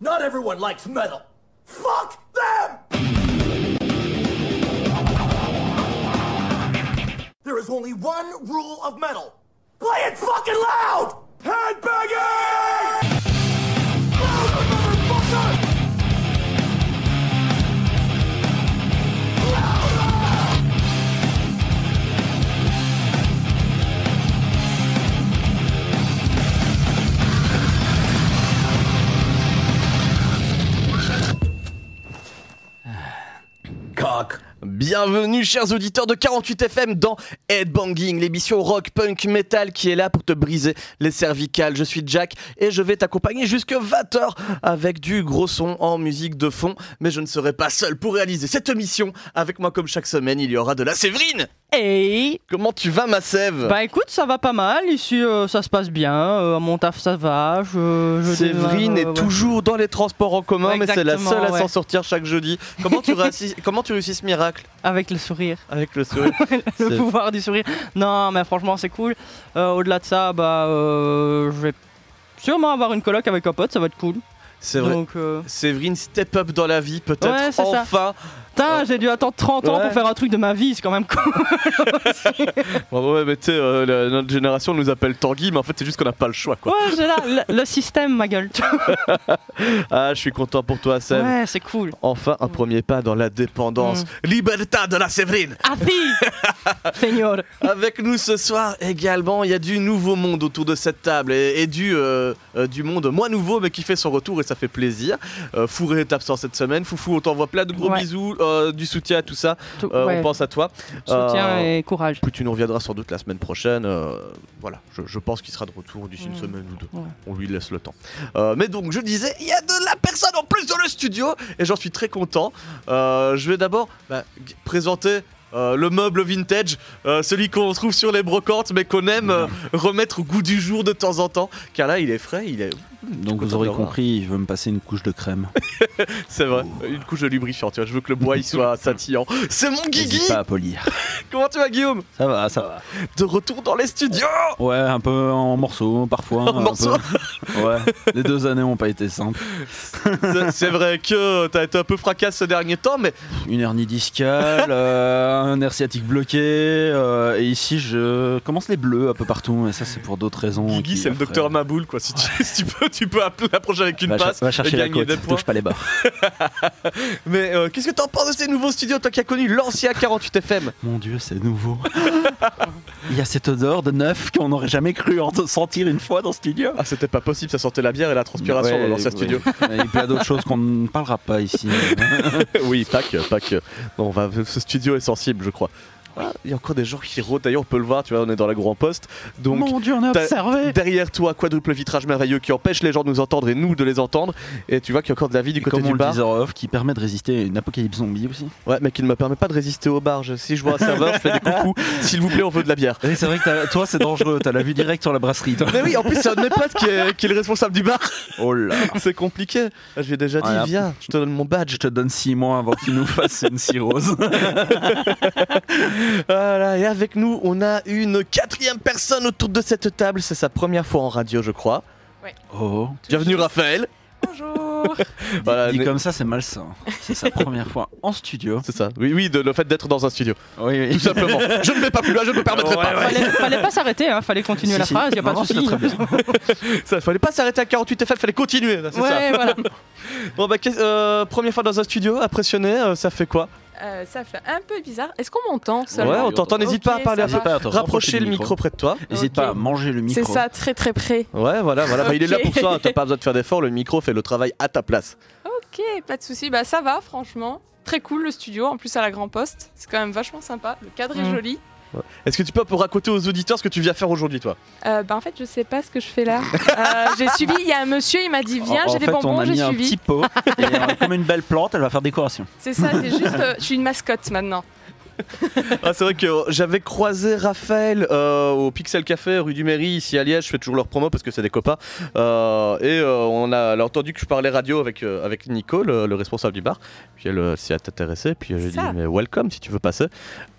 Not everyone likes metal. Fuck them! There is only one rule of metal. Play it fucking loud! Headbanging! Bienvenue chers auditeurs de 48FM dans Headbanging, l'émission rock, punk, metal qui est là pour te briser les cervicales. Je suis Jack et je vais t'accompagner jusque 20h avec du gros son en musique de fond. Mais je ne serai pas seul pour réaliser cette émission. Avec moi comme chaque semaine, il y aura de la Séverine. Hey Comment tu vas ma Sève Bah écoute, ça va pas mal. Ici, euh, ça se passe bien. Euh, mon taf, ça va. Je, je Séverine démarre, est euh, ouais. toujours dans les transports en commun, Ouais, mais c'est la seule à ouais. s'en sortir chaque jeudi. Comment tu, réussis, comment tu réussis ce miracle Avec le sourire. avec le sourire le pouvoir du sourire. Non, mais franchement, c'est cool. Au-delà de ça, bah, je vais sûrement avoir une coloc avec un pote. Ça va être cool. C'est vrai. Donc, Séverine, step up dans la vie, peut-être Ouais, c'est ça. Putain, j'ai dû attendre 30 ans Ouais. pour faire un truc de ma vie. C'est quand même cool. Bon, ouais, mais tu sais, euh, notre génération nous appelle Tanguy, mais en fait, c'est juste qu'on n'a pas le choix, quoi. ouais, j'ai là le, le système, ma gueule. Ah, je suis content pour toi, Seb. ouais, c'est cool. Enfin, un premier pas dans la dépendance. Mm. Libertad de la Séverine. Así, señor. Avec nous ce soir également, il y a du nouveau monde autour de cette table et, et du, euh, euh, du monde moins nouveau, mais qui fait son retour et ça fait plaisir. Fourré est absent cette semaine. Foufou, on t'envoie plein de gros Ouais. bisous, euh, du soutien à tout ça. Tout- Euh, ouais, On pense à toi. Soutien Euh, et courage. Puis tu nous reviendras sans doute la semaine prochaine. voilà, je, je pense qu'il sera de retour d'ici une Mm. semaine ou deux. Ouais. On lui laisse le temps. Mais donc, je disais, il y a de la personne en plus dans le studio et j'en suis très content. Je vais d'abord bah, présenter. Euh, le meuble vintage, euh, celui qu'on trouve sur les brocantes, mais qu'on aime euh, remettre au goût du jour de temps en temps. Car là, il est frais, il est. Donc vous aurez compris, il veut me passer une couche de crème. C'est vrai, une couche de lubrifiant. Tu vois, je veux que le bois il soit scintillant. C'est mon Guigui. Pas à polir. Comment tu vas, Guillaume? Ça va, ça va. De retour dans les studios. Ouais, un peu en morceaux parfois. En un morceaux. peu- Ouais, les deux années ont pas été simples. C'est- C'est vrai que t'as été un peu fracasse ce dernier temps, mais Une hernie discale, euh, un nerf sciatique bloqué, euh, et ici je commence les bleus un peu partout, mais ça c'est pour d'autres raisons. Guigui, c'est le docteur Maboul, quoi. Si tu, si tu peux, tu peux l'approcher avec une Va, passe va et chercher la côte, des points. touche pas les barres. Mais euh, qu'est-ce que t'en penses de ces nouveaux studios, toi qui as connu l'ancien 48 FM Mon dieu, c'est nouveau. Il y a cette odeur de neuf qu'on n'aurait jamais cru en sentir une fois dans ce studio. Ah, c'était pas possible, ça sentait la bière et la transpiration Ouais, dans l'ancien ouais. studio. Il y a d'autres choses qu'on ne parlera pas ici. oui, pas que, pas que. Non, on va, ce studio est sensible, je crois. Ah, Il y a encore des gens qui rôdent, d'ailleurs, on peut le voir, tu vois, on est dans la grand poste. Donc, Mon dieu, on a observé. derrière toi, quadruple vitrage merveilleux qui empêche les gens de nous entendre et nous de les entendre. Et tu vois qu'il y a encore de la vie du Et côté comme on du le bar. en off, qui permet de résister à une apocalypse zombie aussi. Ouais, mais qui ne me permet pas de résister au bar. Je- si je vois un serveur, je fais des coucous. S'il vous plaît, on veut de la bière. C'est vrai que toi c'est dangereux, t'as la vue directe sur la brasserie. Toi. Mais oui, en plus, c'est un de mes potes qui est, qui est le responsable du bar. Oh là. C'est compliqué. Je lui ai déjà dit, Voilà. viens, je te donne mon badge. Je te donne 6 mois avant qu'il nous fasse une cirrhose. Voilà, et avec nous, on a une quatrième personne autour de cette table. C'est sa première fois en radio, je crois. Oh. Bienvenue, Raphaël. Bonjour. Voilà, Dit mais- comme ça, c'est malsain. C'est sa première fois en studio. c'est ça. Oui, oui, de, le fait d'être dans un studio. Oui, Tout oui. simplement. je ne vais pas plus loin, je ne me permettrai Ouais, pas. ouais. Fallait, fallait pas s'arrêter, hein, fallait continuer Si, la si. phrase, y a pas de souci. Ça, fallait pas s'arrêter à 48 FM, fallait continuer. là, C'est ça. Ouais, voilà. Bon, bah, euh, première fois dans un studio, impressionné, euh, ça fait quoi? Euh, ça fait un peu bizarre. Est-ce qu'on m'entend Ouais, on t'entend. N'hésite pas à parler, à rapprocher le micro près de toi. N'hésite pas à manger le micro. C'est ça, très très près. Ouais, voilà, voilà. Bah, il est là pour ça. T'as pas besoin de faire d'efforts. Le micro fait le travail à ta place. Ok, pas de souci. Bah ça va, franchement. Très cool le studio, en plus à la Grand Poste. C'est quand même vachement sympa. Le cadre est Mm. joli. Est-ce que tu peux un peu raconter aux auditeurs ce que tu viens faire aujourd'hui, toi Euh, bah en fait, je sais pas ce que je fais là. Euh, j'ai suivi, il y a un monsieur, il m'a dit viens, En- en j'ai des fait, on bonbons, a j'ai mis un suivi. petit pot et euh, comme une belle plante, elle va faire décoration. C'est ça, c'est juste, euh, je suis une mascotte maintenant. Ah, c'est vrai que j'avais croisé Raphaël euh, au Pixel Café rue du Mairie ici à Liège. Je fais toujours leur promo parce que c'est des copains. Euh, et euh, on a, elle a entendu que je parlais radio avec, avec Nico, le, le responsable du bar. Puis elle s'y a intéressée. Puis j'ai dit mais welcome si tu veux passer.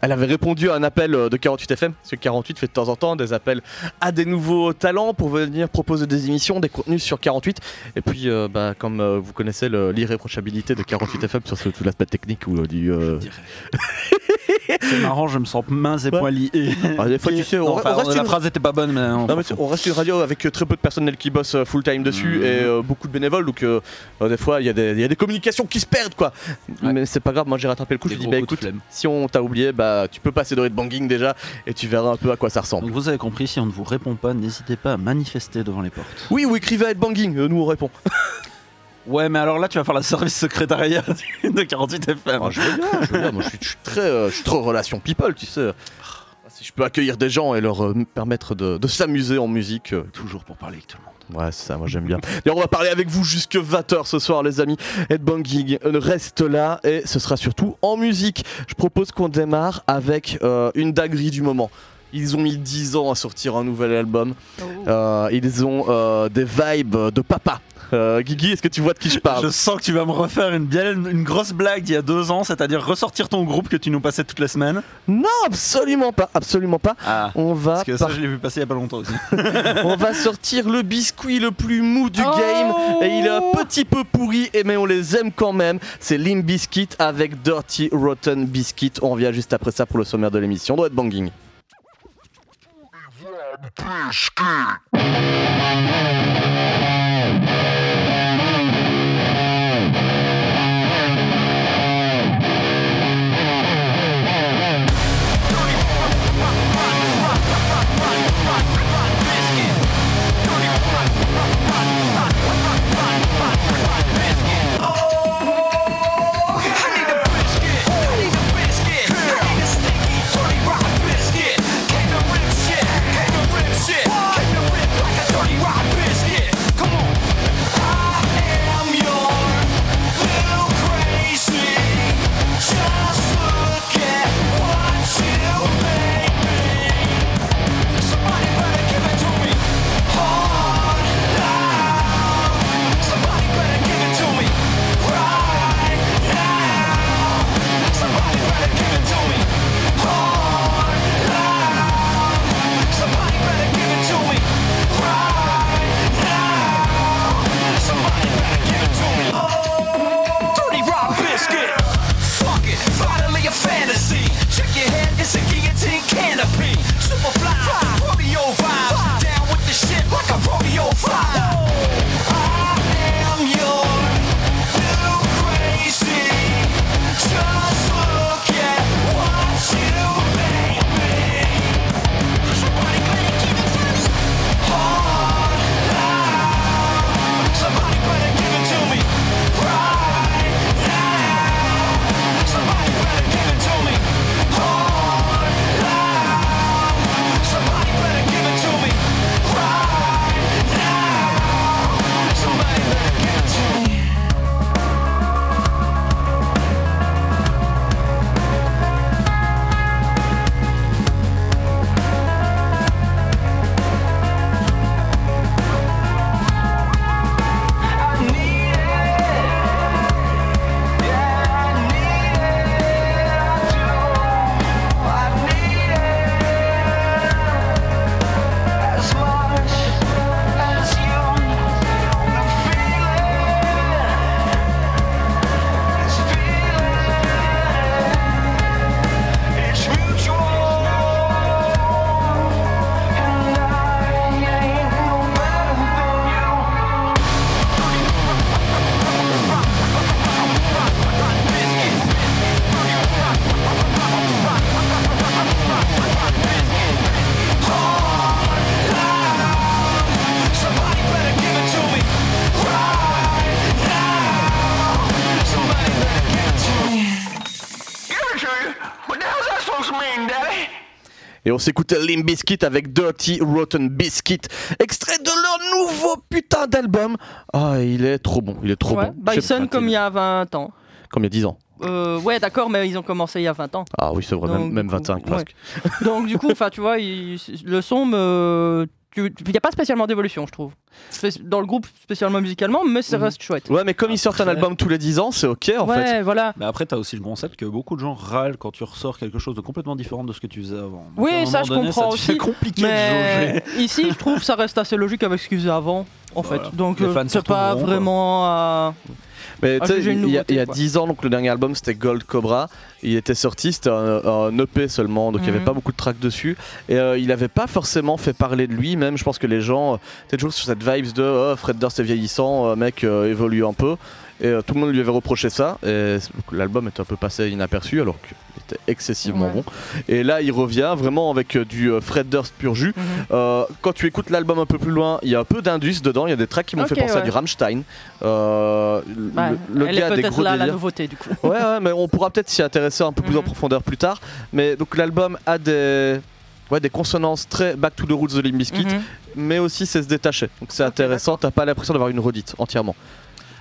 Elle avait répondu à un appel de 48 FM parce que 48 fait de temps en temps des appels à des nouveaux talents pour venir proposer des émissions, des contenus sur 48. Et puis bah, comme vous connaissez l'irréprochabilité de 48 FM sur ce- tout l'aspect technique ou du C'est marrant, je me sens mains et liés. Ah, des fois, tu sais, on- Non, on enfin, reste la une- phrase était pas bonne, mais. on- Non, mais tu- on reste une radio avec euh, très peu de personnel qui bosse full time dessus Mhm. et euh, beaucoup de bénévoles donc euh, euh, des fois il y, a des- il y a des communications qui se perdent quoi Ouais. mais c'est pas grave moi j'ai rattrapé le coup Des je dis gros bah coups de écoute flemme. si on t'a oublié bah tu peux passer dans Banging déjà et tu verras un peu à quoi ça ressemble Donc vous avez compris, si on ne vous répond pas, n'hésitez pas à manifester devant les portes. oui ou écrivez à Banging nous on répond Ouais, mais alors là, tu vas faire la service secrétariat de 48 FM. Ah, je veux bien, je veux bien. moi je suis, je suis très euh, je suis trop relation people tu sais Ah, si je peux accueillir des gens et leur euh, permettre de, de s'amuser en musique euh, Toujours pour parler avec tout le monde. Ouais, c'est ça, moi j'aime bien. D'ailleurs, on va parler avec vous jusque 20h ce soir, les amis. Headbanging reste là et ce sera surtout en musique. Je propose qu'on démarre avec euh, une dinguerie du moment. Ils ont mis 10 ans à sortir un nouvel album. Euh, ils ont euh, des vibes de papa. Euh, Guigui, est-ce que tu vois de qui je parle Je sens que tu vas me refaire une, bien, une grosse blague d'il y a deux ans, c'est-à-dire ressortir ton groupe que tu nous passais toutes les semaines. Non, absolument pas, absolument pas. Ah. On va, Parce que ça, par- je l'ai vu passer il y a pas longtemps aussi. on va sortir le biscuit le plus mou du Oh game et il est un petit peu pourri et mais on les aime quand même. C'est Limp Biscuit avec Dirty Rotten Biscuit. On revient juste après ça pour le sommaire de l'émission. Doit être banging. Dirty on s'écoutait Limp Biscuit avec Dirty Rotten Biscuit, extrait de leur nouveau putain d'album. Ah, il est trop bon, il est trop Ouais, bon. Sais Bison pas, comme il y a 20 ans. Comme il y a 10 ans. euh, ouais, d'accord, mais ils ont commencé il y a 20 ans. Ah oui, c'est vrai, même, Donc, même du coup, 25 ouais. presque. Donc du coup, enfin, tu vois, il- le son me... Il n'y a pas spécialement d'évolution, je trouve. Dans le groupe, spécialement musicalement, mais ça Mhm. reste chouette. Ouais, mais comme ils sortent un album tous les 10 ans, c'est ok en ouais, fait. voilà. Mais après, t'as aussi le concept que beaucoup de gens râlent quand tu ressors quelque chose de complètement différent de ce que tu faisais avant. Donc, Oui, ça, je donné, comprends ça aussi, compliqué de Mais jauger. ici, je trouve que ça reste assez logique avec ce qu'ils faisaient avant, en Voilà. fait. Donc, Les euh, c'est pas vraiment à... Mais tu sais, il y a, nouveauté, il y a quoi. 10 ans, donc le dernier album c'était Gold Cobra. Il était sorti, c'était un, un EP seulement, donc il n'y avait Mhm. pas beaucoup de tracks dessus. Et euh, il n'avait pas forcément fait parler de lui, même je pense que les gens euh, étaient toujours sur cette vibes de oh, Fred Durst est vieillissant, euh, mec euh, évolue un peu. Et euh, tout le monde lui avait reproché ça. Et l'album est un peu passé inaperçu alors qu'il était excessivement Ouais. bon. Et là il revient vraiment avec euh, du euh, Fred Durst pur jus. Mhm. Euh, quand tu écoutes l'album un peu plus loin, il y a un peu d'indus dedans, il y a des tracks qui m'ont fait penser à du Rammstein. Euh, le, le elle gars a des gros là la nouveauté, du coup. Ouais, ouais, mais on pourra peut-être s'y intéresser un peu plus Mhm. en profondeur plus tard. Mais donc l'album a des, ouais, des consonances très back to the roots de Limp Bizkit, Mhm. mais aussi c'est se détacher. Donc c'est intéressant, t'as pas l'impression d'avoir une redite entièrement.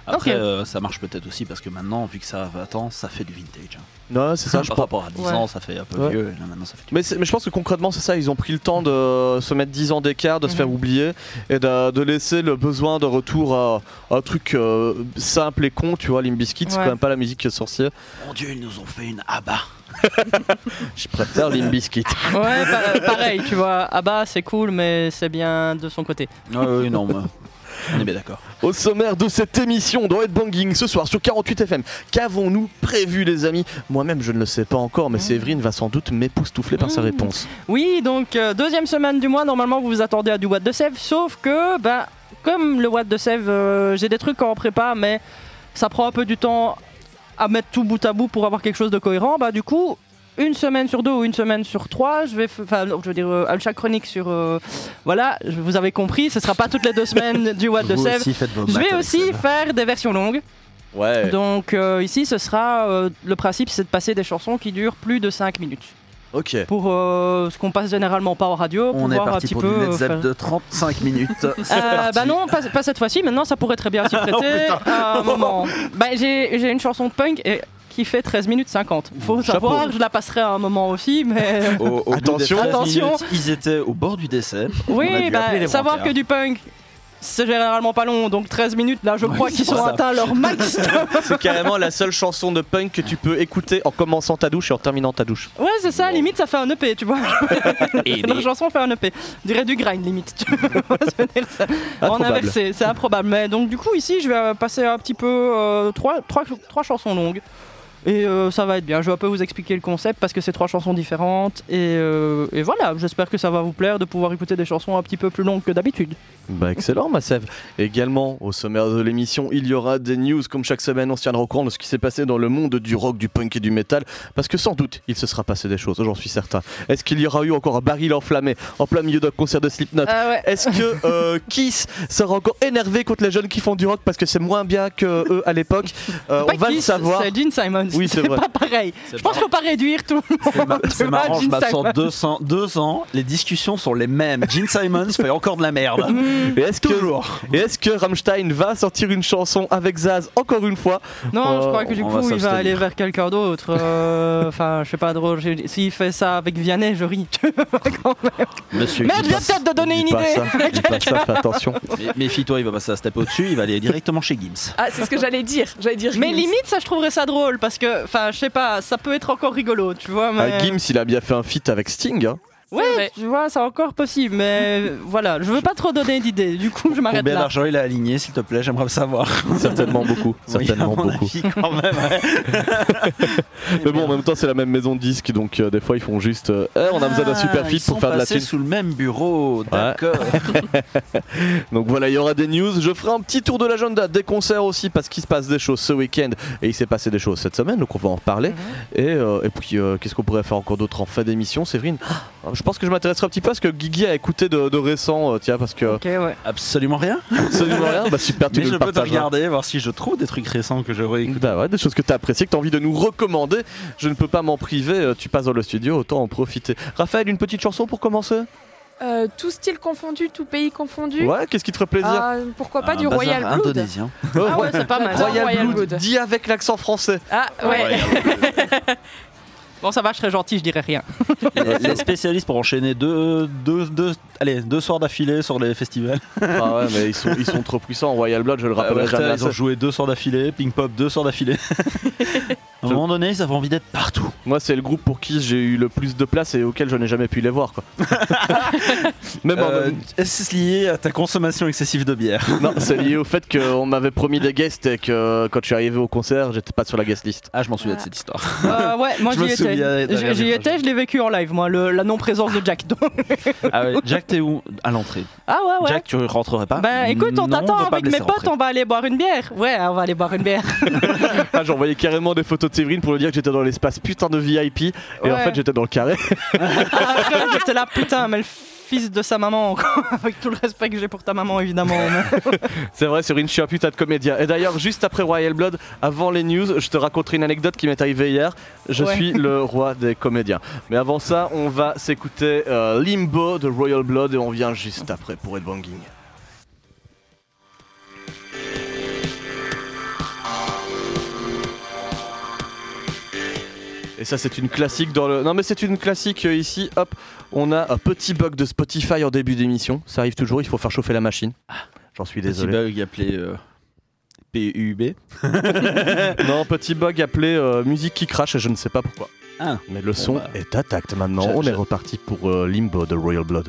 Après, euh, ça marche peut-être aussi parce que maintenant, vu que ça a 20 ans, ça fait du vintage. hein. Non, c'est ça, je Par pense. rapport à 10 Ouais. ans, ça fait un peu Ouais. vieux. et Là, maintenant, ça fait du Mais, mais je pense que concrètement c'est ça, ils ont pris le temps de se mettre 10 ans d'écart, de se Mhm. faire oublier et de, de laisser le besoin de retour à un truc euh, simple et con, tu vois, Limp Bizkit, c'est quand même pas la musique sorcière. Mon dieu, ils nous ont fait une ABBA. Je préfère Limp Bizkit. Ouais, pa- pareil, tu vois. Ah bah, c'est cool, mais c'est bien de son côté. Oui, oui, non, moi. On est bien d'accord. Au sommaire de cette émission dans Headbanging ce soir sur 48 FM, qu'avons-nous prévu les amis? Moi-même je ne le sais pas encore, mais Séverine va sans doute m'époustoufler par sa Mmh. réponse. Oui, donc euh, deuxième semaine du mois, normalement vous vous attendez à du What de Sèvres, sauf que, bah, comme le What de Sèvres, euh, j'ai des trucs en prépa, mais ça prend un peu du temps à mettre tout bout à bout pour avoir quelque chose de cohérent. Bah, du coup, une semaine sur deux ou une semaine sur trois, je vais, enfin, je veux dire, euh, à chaque chronique sur, euh, voilà, je- vous avez compris, ce sera pas toutes les deux semaines du What faites vos Je vais aussi faire des versions longues. Ouais. Donc euh, ici, ce sera euh, le principe, c'est de passer des chansons qui durent plus de 5 minutes. Ok. Pour euh, ce qu'on passe généralement pas en radio, On est pouvoir un parti petit pour peu. du euh, faire- de 35 minutes. Euh, parti. bah non, pas, pas cette fois-ci. Maintenant, ça pourrait très bien s'y prêter. à un moment. Bah, j'ai j'ai une chanson de punk et, qui fait 13 minutes 50. Faut Chapeau. savoir, je la passerai à un moment aussi, mais Au- au bout Attention. des 13 Attention. minutes, ils étaient au bord du décès. Oui, bah, savoir que du punk. C'est généralement pas long, donc 13 minutes là je Oui, crois qu'ils ça. atteints leur max. C'est carrément la seule chanson de punk que tu peux écouter en commençant ta douche et en terminant ta douche. ouais, c'est ça, limite ça fait un EP, tu vois. Et les- chanson fait un EP. On dirait du grind limite. en inversé, c'est improbable. Mais donc du coup ici je vais passer un petit peu euh, trois, trois, trois chansons longues. Et euh, ça va être bien. Je vais un peu vous expliquer le concept parce que c'est trois chansons différentes. Et, euh, et voilà, j'espère que ça va vous plaire de pouvoir écouter des chansons un petit peu plus longues que d'habitude. Bah excellent ma Sève. Également au sommaire de l'émission il y aura des news comme chaque semaine on se tiendra au courant de ce qui s'est passé dans le monde du rock, du punk et du métal parce que sans doute il se sera passé des choses, j'en suis certain. Est-ce qu'il y aura eu encore un baril enflammé en plein milieu d'un concert de Slipknot Ah ouais. Est-ce que euh, Kiss sera encore énervé contre les jeunes qui font du rock parce que c'est moins bien que eux à l'époque Euh, On va le savoir. C'est Gene Simons. Oui, c'est vrai. pas pareil. Je pense qu'il faut pas réduire tout C'est marrant, je m'absente Simons. 200, deux ans, les discussions sont les mêmes. Gene Simons fait encore de la merde. Mm. Et est-ce que, Toujours. et est-ce que Rammstein va sortir une chanson avec Zaz encore une fois? Non, je Euh, crois que du coup, va il va aller vers quelqu'un d'autre. Euh, Enfin, je sais pas drôle. S'il fait ça avec Vianney, je ris. Quand même. Monsieur, Merde, dis viens pas- peut-être de donner une idée. ça, dis pas ça, fais attention. mé- Méfie-toi, il va passer à step au-dessus, il va aller directement chez Gims. Ah, c'est ce que j'allais dire. J'allais dire. Mais limite, ça, je trouverais ça drôle parce que, enfin, je sais pas, ça peut être encore rigolo, tu vois. Mais... Ah, Gims il a bien fait un feat avec Sting. hein. Ouais, vrai. tu vois, c'est encore possible, mais voilà, je veux pas trop donner d'idées. Du coup, je m'arrête Combien là. d'argent il a aligné, s'il te plaît J'aimerais le savoir. Certainement beaucoup. Oui, Certainement mon beaucoup. avis, quand même. ouais. Mais bon, en même temps, c'est la même maison de disques, donc euh, des fois, ils font juste. euh, Eh, on a besoin d'un super Ah, feat ils pour faire de la thune. sous le même bureau, d'accord. Donc voilà, il y aura des news. Je ferai un petit tour de l'agenda des concerts aussi, parce qu'il se passe des choses ce week-end et il s'est passé des choses cette semaine, donc on va en reparler. Mhm. Et, euh, et puis, euh, qu'est-ce qu'on pourrait faire encore d'autre en fin d'émission, Séverine? Ah, Je pense que je m'intéresserai un petit peu à ce que Guigui a écouté de, de récent, euh, tiens, parce que ouais. Absolument rien. absolument rien. Bah super, tu Mais je peux te partageras. regarder, voir si je trouve des trucs récents que j'aurais écouté. Bah ouais, des choses que tu as appréciées, que tu as envie de nous recommander. Je ne peux pas m'en priver, euh, tu passes dans le studio, autant en profiter. Raphaël, une petite chanson pour commencer? Euh, tout style confondu, tout pays confondu. Ouais, qu'est-ce qui te ferait plaisir? Ah, pourquoi pas Un du bazar Royal Blood indonésien. Ah ouais, c'est pas mal. Royal, Royal Blood, Blood. dit avec l'accent français. Ah ouais. Bon, ça va, je serais gentil, je dirais rien. les, spécialistes pour enchaîner deux, deux, deux, allez, deux soirs d'affilée sur les festivals. Ah ouais, mais ils sont, ils sont trop puissants. Royal Blood, je le rappellerai Ouais, jamais ils ont joué deux soirs d'affilée, Pink Pop deux soirs d'affilée. à un moment donné, ils avaient envie d'être partout. Moi, c'est le groupe pour qui j'ai eu le plus de place et auquel je n'ai jamais pu les voir. Quoi. mais bon, Euh, Est-ce que c'est lié à ta consommation excessive de bière? Non, c'est lié au fait qu'on m'avait promis des guests et que quand je suis arrivé au concert, j'étais pas sur la guest list. Ah, je m'en souviens de cette histoire. Euh, ouais, moi j'y étais. J'y- étais, je l'ai vécu en live, moi, le- la non-présence de Jack. Donc- Ah ouais, Jack, t'es où? À l'entrée. Ah ouais, ouais. Jack, tu rentrerais pas? Bah écoute, on t'attend avec me mes potes, rentrer. on va aller boire une bière. Ouais, on va aller boire une bière. Ah, J'envoyais carrément des photos de Séverine pour lui dire que j'étais dans l'espace putain de VIP et en fait j'étais dans le carré. Après, j'étais là, putain, mais le fils de sa maman, avec tout le respect que j'ai pour ta maman, évidemment. C'est vrai, Séverine, je suis un putain de comédien. Et d'ailleurs, juste après Royal Blood, avant les news, je te raconterai une anecdote qui m'est arrivée hier. Je Ouais. suis le roi des comédiens. Mais avant ça, on va s'écouter euh, Limbo de Royal Blood et on vient juste après pour Headbanging. Et ça c'est une classique dans le... Non mais c'est une classique euh, ici, hop, on a un petit bug de Spotify en début d'émission. Ça arrive toujours, il faut faire chauffer la machine. J'en suis Petit désolé. bug appelé euh, PUB. Non, petit bug appelé euh, musique qui crache et je ne sais pas pourquoi. Ah. Mais le son bah. est intact maintenant. On est reparti pour euh, Limbo de Royal Blood.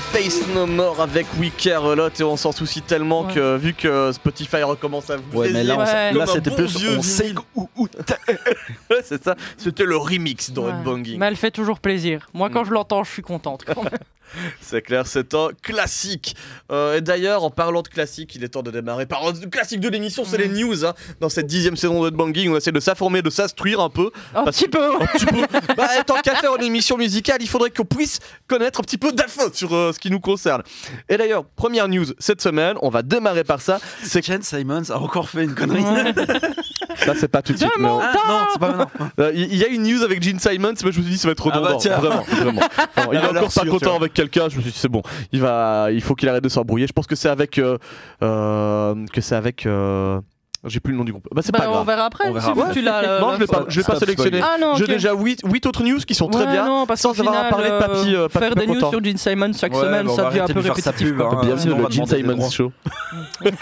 Face No More avec We Care a Lot et on s'en soucie tellement Ouais. que vu que Spotify recommence à vous Ouais, mais là, Ouais. c'était bon plus. On sait où, c'est ça, c'était le remix dans Ouais. Headbanging. Mais elle fait toujours plaisir. Moi, quand Mm. je l'entends, je suis contente. quand même. C'est clair, c'est un classique. Euh, et d'ailleurs, en parlant de classique, il est temps de démarrer. Parlant de classique de l'émission, c'est les Mm. news. hein. Dans cette dixième saison de Headbanging, on essaie de s'informer, de s'instruire un peu. Un Parce petit peu. Un petit peu. Bah, tant qu'à faire une émission musicale, il faudrait qu'on puisse connaître un petit peu d'infos sur euh, ce qui nous concerne. Et d'ailleurs, première news cette semaine, on va démarrer par ça. C'est que Jen Simons a encore fait une connerie. ça, c'est pas tout de suite. mais on- Ah, non, c'est pas maintenant. Euh, Il y a une news avec Gene Simons, mais je me suis dit ça va être Ah bah redondant. tiens. vraiment, vraiment. Il est encore pas content avec quelqu'un. Je me c'est bon. Il va, il faut qu'il arrête de s'embrouiller. Je pense que c'est avec, euh, euh, que c'est avec. Euh, J'ai plus le nom du groupe. Bah c'est Bah, pas on grave. verra après. On verra si après. tu l'as. euh, non, je vais pas, je vais pas sélectionner. Ah non, J'ai déjà 8, autres news qui sont très Ouais, bien. Non, parce sans avoir final, à parler de papy, euh, papy faire des news sur Gene Simon chaque Ouais, semaine, bah, ça devient un peu répétitif. pub, hein. Bienvenue dans le Gene droits. Show.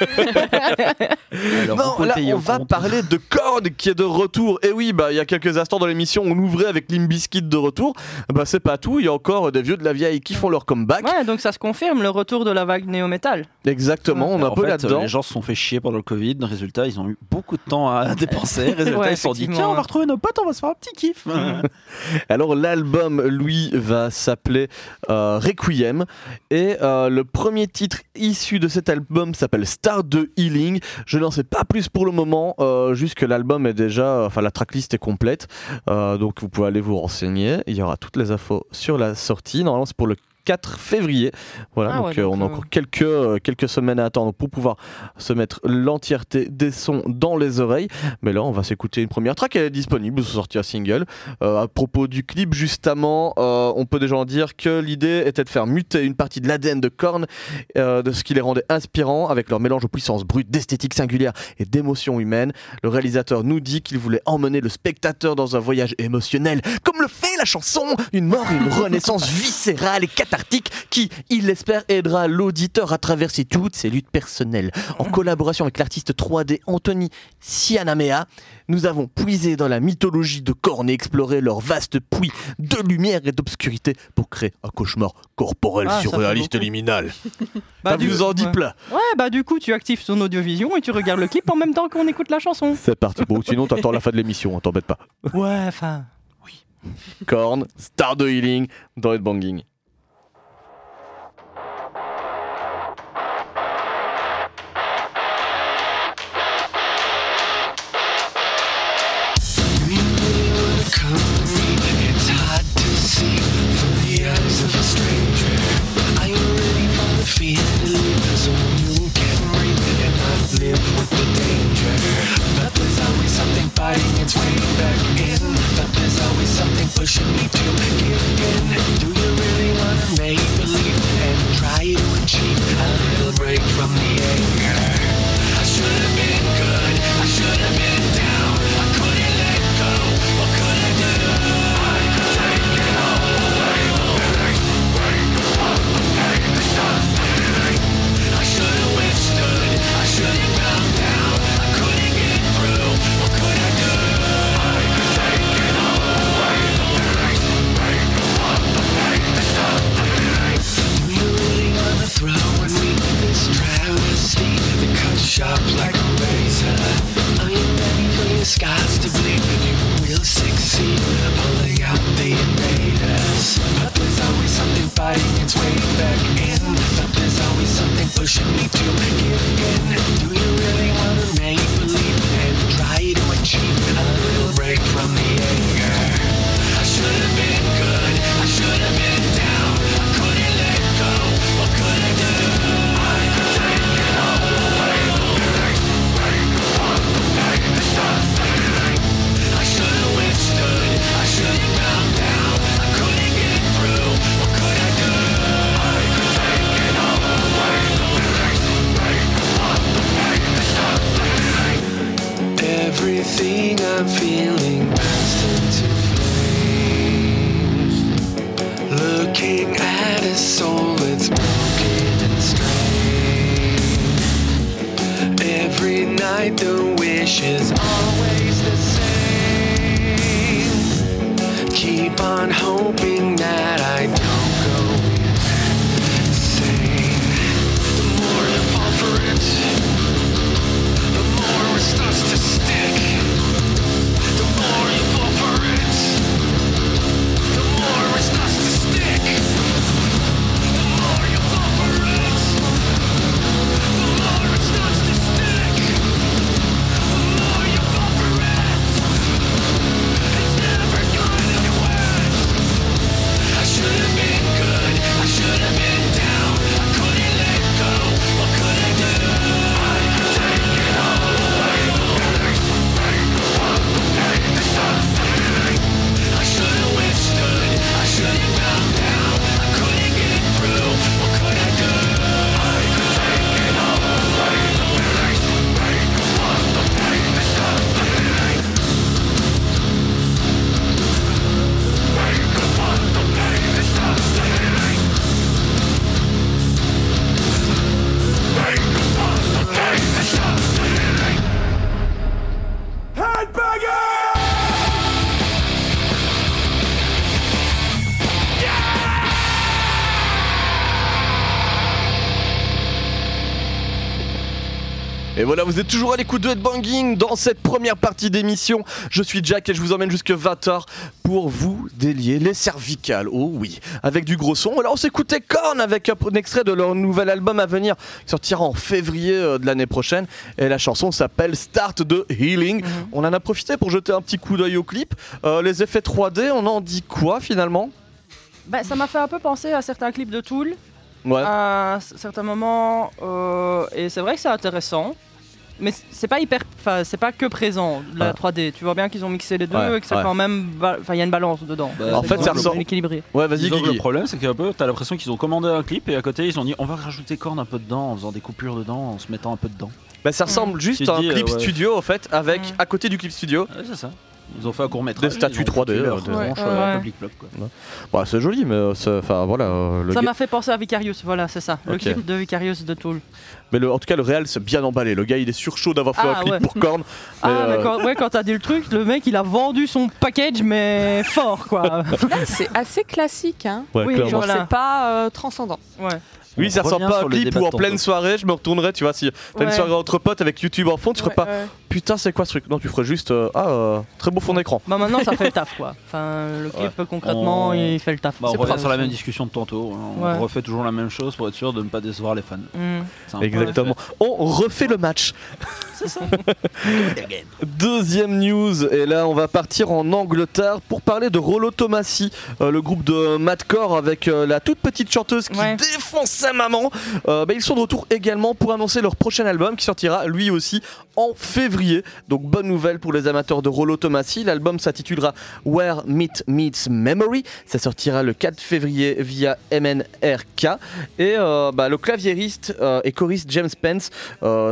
Alors, Non, là, on va parler de Korn qui est de retour. Et oui, bah, il y a quelques instants dans l'émission, on ouvrait avec Limp Bizkit de retour. Bah, c'est pas tout. Il y a encore des vieux de la vieille qui font leur comeback. Ouais, donc ça se confirme, le retour de la vague néo-metal. Exactement, on est un peu là-dedans. Les gens se sont fait chier pendant le Covid. Résultat, ils ont eu beaucoup de temps à dépenser. Résultat, Ouais, ils se sont dit tiens, on va retrouver nos potes, on va se faire un petit kiff. Alors l'album, lui, va s'appeler euh, Requiem et euh, le premier titre issu de cet album s'appelle Star de Healing. Je n'en sais pas plus pour le moment, euh, juste que l'album est déjà, enfin la tracklist est complète, Euh, donc vous pouvez aller vous renseigner. Il y aura toutes les infos sur la sortie. Normalement c'est pour le 4 février. Voilà, Ah donc, ouais, euh, donc, on a euh, encore quelques, euh, quelques semaines à attendre pour pouvoir se mettre l'entièreté des sons dans les oreilles. Mais là, on va s'écouter une première track. Elle est disponible, sous sortie un single. Euh, à propos du clip, justement, euh, on peut déjà en dire que l'idée était de faire muter une partie de l'ADN de Korn, euh, de ce qui les rendait inspirants, avec leur mélange de puissance brute, d'esthétique singulière et d'émotions humaines. Le réalisateur nous dit qu'il voulait emmener le spectateur dans un voyage émotionnel, comme le fait la chanson, une mort et une renaissance viscérale et cathartique qui, il l'espère, aidera l'auditeur à traverser toutes ses luttes personnelles. En collaboration avec l'artiste 3D Anthony Sianamea, nous avons puisé dans la mythologie de Korn et exploré leur vaste puits de lumière et d'obscurité pour créer un cauchemar corporel Ah, surréaliste liminal. Bah, Ça du- vous en dit ouais. plein. Ouais, bah du coup, tu actives ton audiovision et tu regardes le clip en même temps qu'on écoute la chanson. C'est parti. Bon, sinon t'attends la fin de l'émission, hein, t'embête pas. Ouais, enfin. Korn, Star de Healing dans Headbanging. Way back in. But there's always something pushing me to give in. Do you really wanna make believe and try to achieve a little break from the anger? I should have been good. I should have been sharp like a razor? Are you ready for your scars to bleed? You will succeed pulling out the invaders. But there's always something fighting its way back in. But there's always something pushing me to give in. Do you really wanna make believe and try to achieve a little break from the anger? I should have been good. I should have been down. Everything I'm feeling burst into flames. Looking at a soul that's broken and strained. Every night the wish is always the same. Keep on hoping that I don't vous êtes toujours à l'écoute de Headbanging dans cette première partie d'émission. Je suis Jack et je vous emmène jusque 20h pour vous délier les cervicales. Oh oui, avec du gros son. Alors on s'écoutait Korn avec un extrait de leur nouvel album à venir qui sortira en février euh, de l'année prochaine. Et la chanson s'appelle Start the Healing. On en a profité pour jeter un petit coup d'œil au clip. Euh, les effets 3D, on en dit quoi finalement? Bah, ça m'a fait un peu penser à certains clips de Tool Ouais. à certains moments euh, et c'est vrai que c'est intéressant. Mais c'est pas hyper, enfin c'est pas que présent la Ouais. 3D. Tu vois bien qu'ils ont mixé les deux Ouais, et que ça ouais. quand même, ba- enfin il y a une balance dedans. Bah, En fait, ça ressort- équilibré. Ouais, vas-y le problème, c'est qu'un peu, t'as l'impression qu'ils ont commandé un clip et à côté, ils ont dit on va rajouter corne un peu dedans, en faisant des coupures dedans, en se mettant un peu dedans. Bah, ça ressemble juste Tu à un dis, euh, clip ouais. studio en fait, avec Mm. à côté du clip studio. Ouais, c'est ça. Ils ont fait un court métrage. Des statues 3D, Leur euh, de- Ouais. euh, Ouais. public bloc, quoi. Bah, c'est joli, mais euh, enfin voilà. euh, le Ça m'a fait penser à Vicarious, voilà c'est ça. Le Ok. clip de Vicarious de Tool. Mais le- en tout cas, le réel, c'est bien emballé. Le gars, il est sur chaud d'avoir fait Ah, un clip ouais. pour Korn. Ah euh, quand, ouais, quand t'as dit le truc, le mec il a vendu son package mais fort quoi. C'est assez classique, hein. ouais, oui. Genre, c'est pas euh, transcendant. ouais. Oui, ça ressemble pas à un clip où en pleine soirée, je me retournerais, tu vois, si pleine Ouais. soirée entre potes avec YouTube en fond, tu ferais Ouais, pas ouais. putain, c'est quoi ce truc? Non, tu ferais juste euh, ah, euh, très beau fond d'écran. Bah maintenant ça fait le taf quoi. Enfin le clip concrètement On- il fait le taf. Bah, on C'est revient sur la même discussion de tantôt. hein. On Ouais. refait toujours la même chose pour être sûr de ne pas décevoir les fans. C'est un peu Exactement. On refait le match. Deuxième news, et là on va partir en Angleterre pour parler de Rollo Tomassi, euh, le groupe de Madcore avec euh, la toute petite chanteuse qui Ouais. défonce sa maman. Euh, bah, ils sont de retour également pour annoncer leur prochain album qui sortira lui aussi en février. Donc bonne nouvelle pour les amateurs de Rollo Tomassi. L'album s'intitulera Where Meet Meets Memory. Ça sortira le 4 février via MNRK. Et bah, le claviériste et choriste James Pence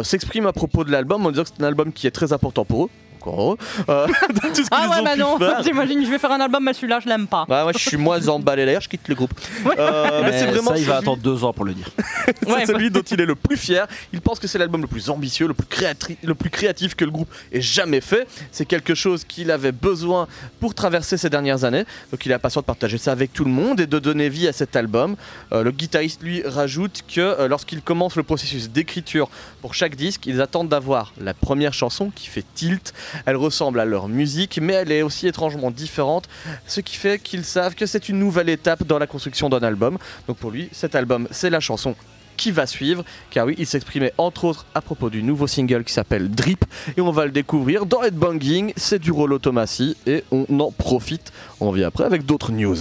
s'exprime à propos de l'album en disant que c'est un album qui est très important pour eux. Encore heureux. Euh, dans tout ce Ah ouais bah non, j'imagine je vais faire un album mais celui-là je l'aime pas. Ouais, moi je suis moins emballé d'ailleurs, je quitte le groupe. Euh, mais Mais c'est vraiment ça, il va attendre deux ans pour le dire. c'est Ouais, bah. celui dont il est le plus fier. Il pense que c'est l'album le plus ambitieux, le plus, créatri- le plus créatif que le groupe ait jamais fait. C'est quelque chose qu'il avait besoin pour traverser ces dernières années. Donc il est impatient de partager ça avec tout le monde et de donner vie à cet album. Euh, le guitariste lui rajoute que euh, lorsqu'il commence le processus d'écriture pour chaque disque, ils attendent d'avoir la première chanson qui fait tilt. Elle ressemble à leur musique, mais elle est aussi étrangement différente, ce qui fait qu'ils savent que c'est une nouvelle étape dans la construction d'un album. Donc pour lui, cet album, c'est la chanson qui va suivre, car oui, il s'exprimait entre autres à propos du nouveau single qui s'appelle Drip, et on va le découvrir dans Headbanging, c'est du Rollo Tomassi, et on en profite. On revient après avec d'autres news.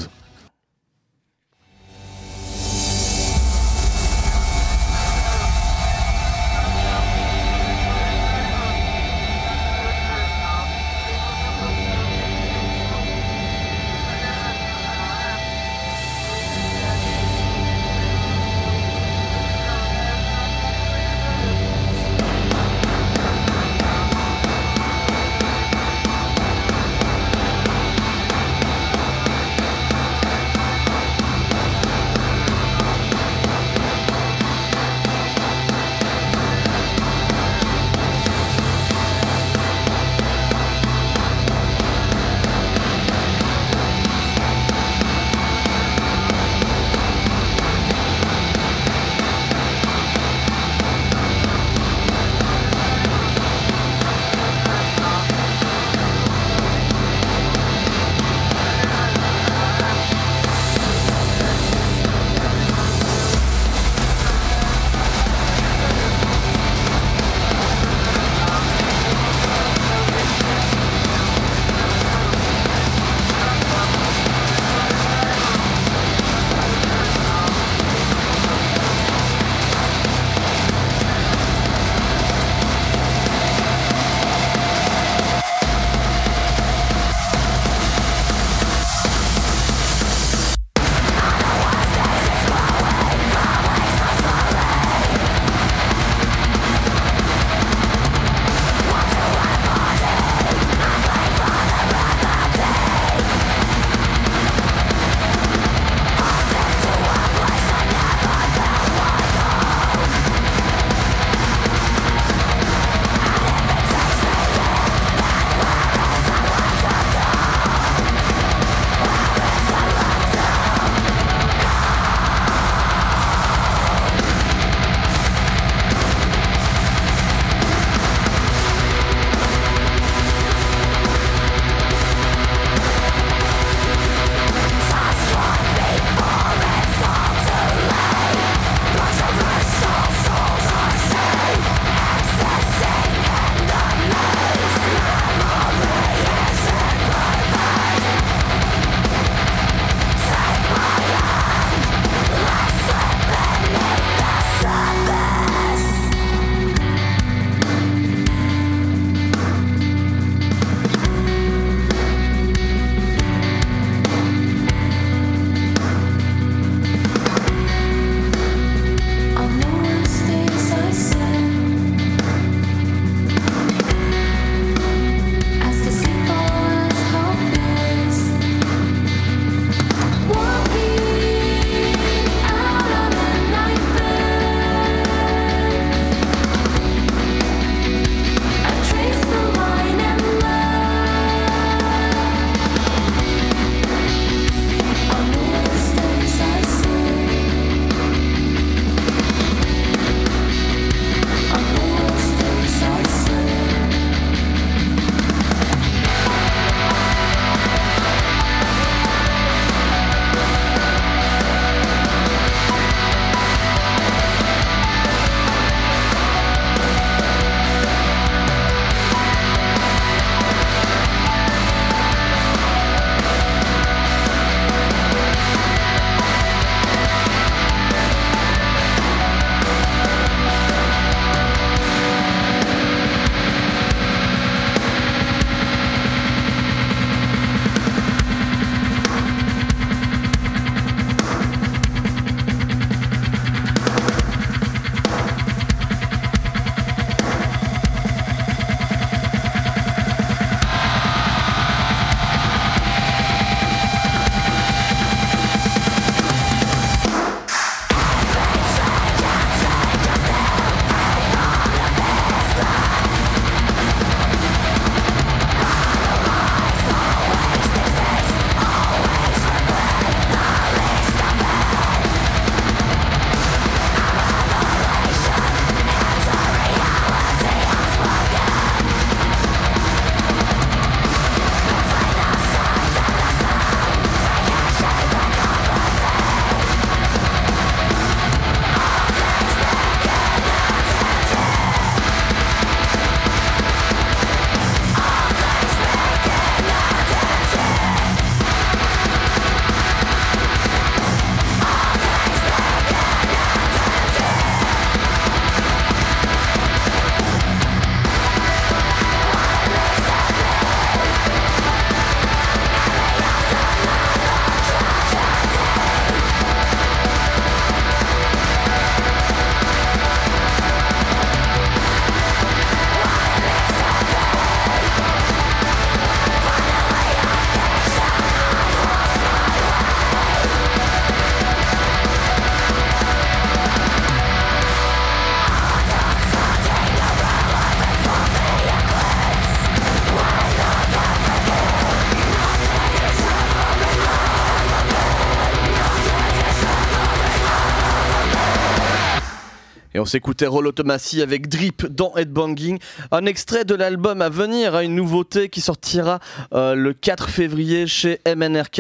Et on s'écoutait Roll Automacy avec Drip dans Headbanging. Un extrait de l'album à venir, hein, une nouveauté qui sortira euh, le 4 février chez MNRK.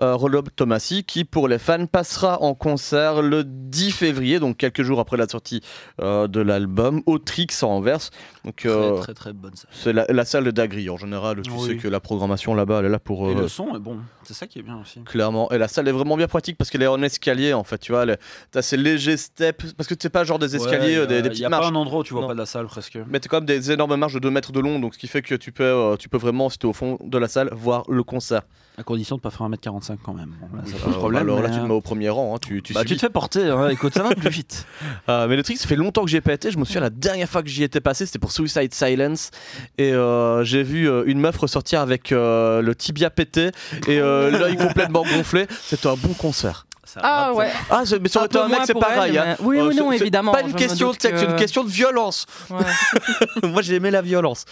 Euh, Roll Automacy qui, pour les fans, passera en concert le 10 février, donc quelques jours après la sortie euh, de l'album, au Trix à Anvers. Donc, Très, euh, très très bonne ça. c'est la, la salle d'Agri en général. Tu Oui. sais que la programmation là-bas, elle est là pour. Et le son est bon, c'est ça qui est bien aussi. Clairement. Et la salle est vraiment bien pratique parce qu'elle est en escalier en fait. Tu vois, t'as ces légers steps. Parce que c'est pas genre des escaliers, euh, des, des Il petites n'y a marches. pas un endroit où tu vois Non. pas de la salle presque. Mais t'as quand même des énormes marches de 2 mètres de long. Donc ce qui fait que tu peux, euh, tu peux vraiment, si t'es au fond de la salle, voir le concert. À condition de pas faire 1m45 quand même. Bon, là, ça Euh, pose problème. alors là, tu te mets au premier rang. hein, tu, tu Bah, tu te fais porter, hein, écoute, ça va plus vite. Euh, mais le truc, ça fait longtemps que j'y ai pas été. Je me souviens la dernière fois que j'y étais passé, c'était pour Suicide Silence. Et euh, j'ai vu une meuf ressortir avec le tibia pété et l'œil complètement gonflé. C'était un bon concert. Ça Ah ouais. Ah, mais ça aurait Un un mec, c'est pareil. elle, hein. Oui, Euh, oui, non, évidemment. Pas une question de sexe, c'est une question de violence. Moi, j'ai aimé la violence.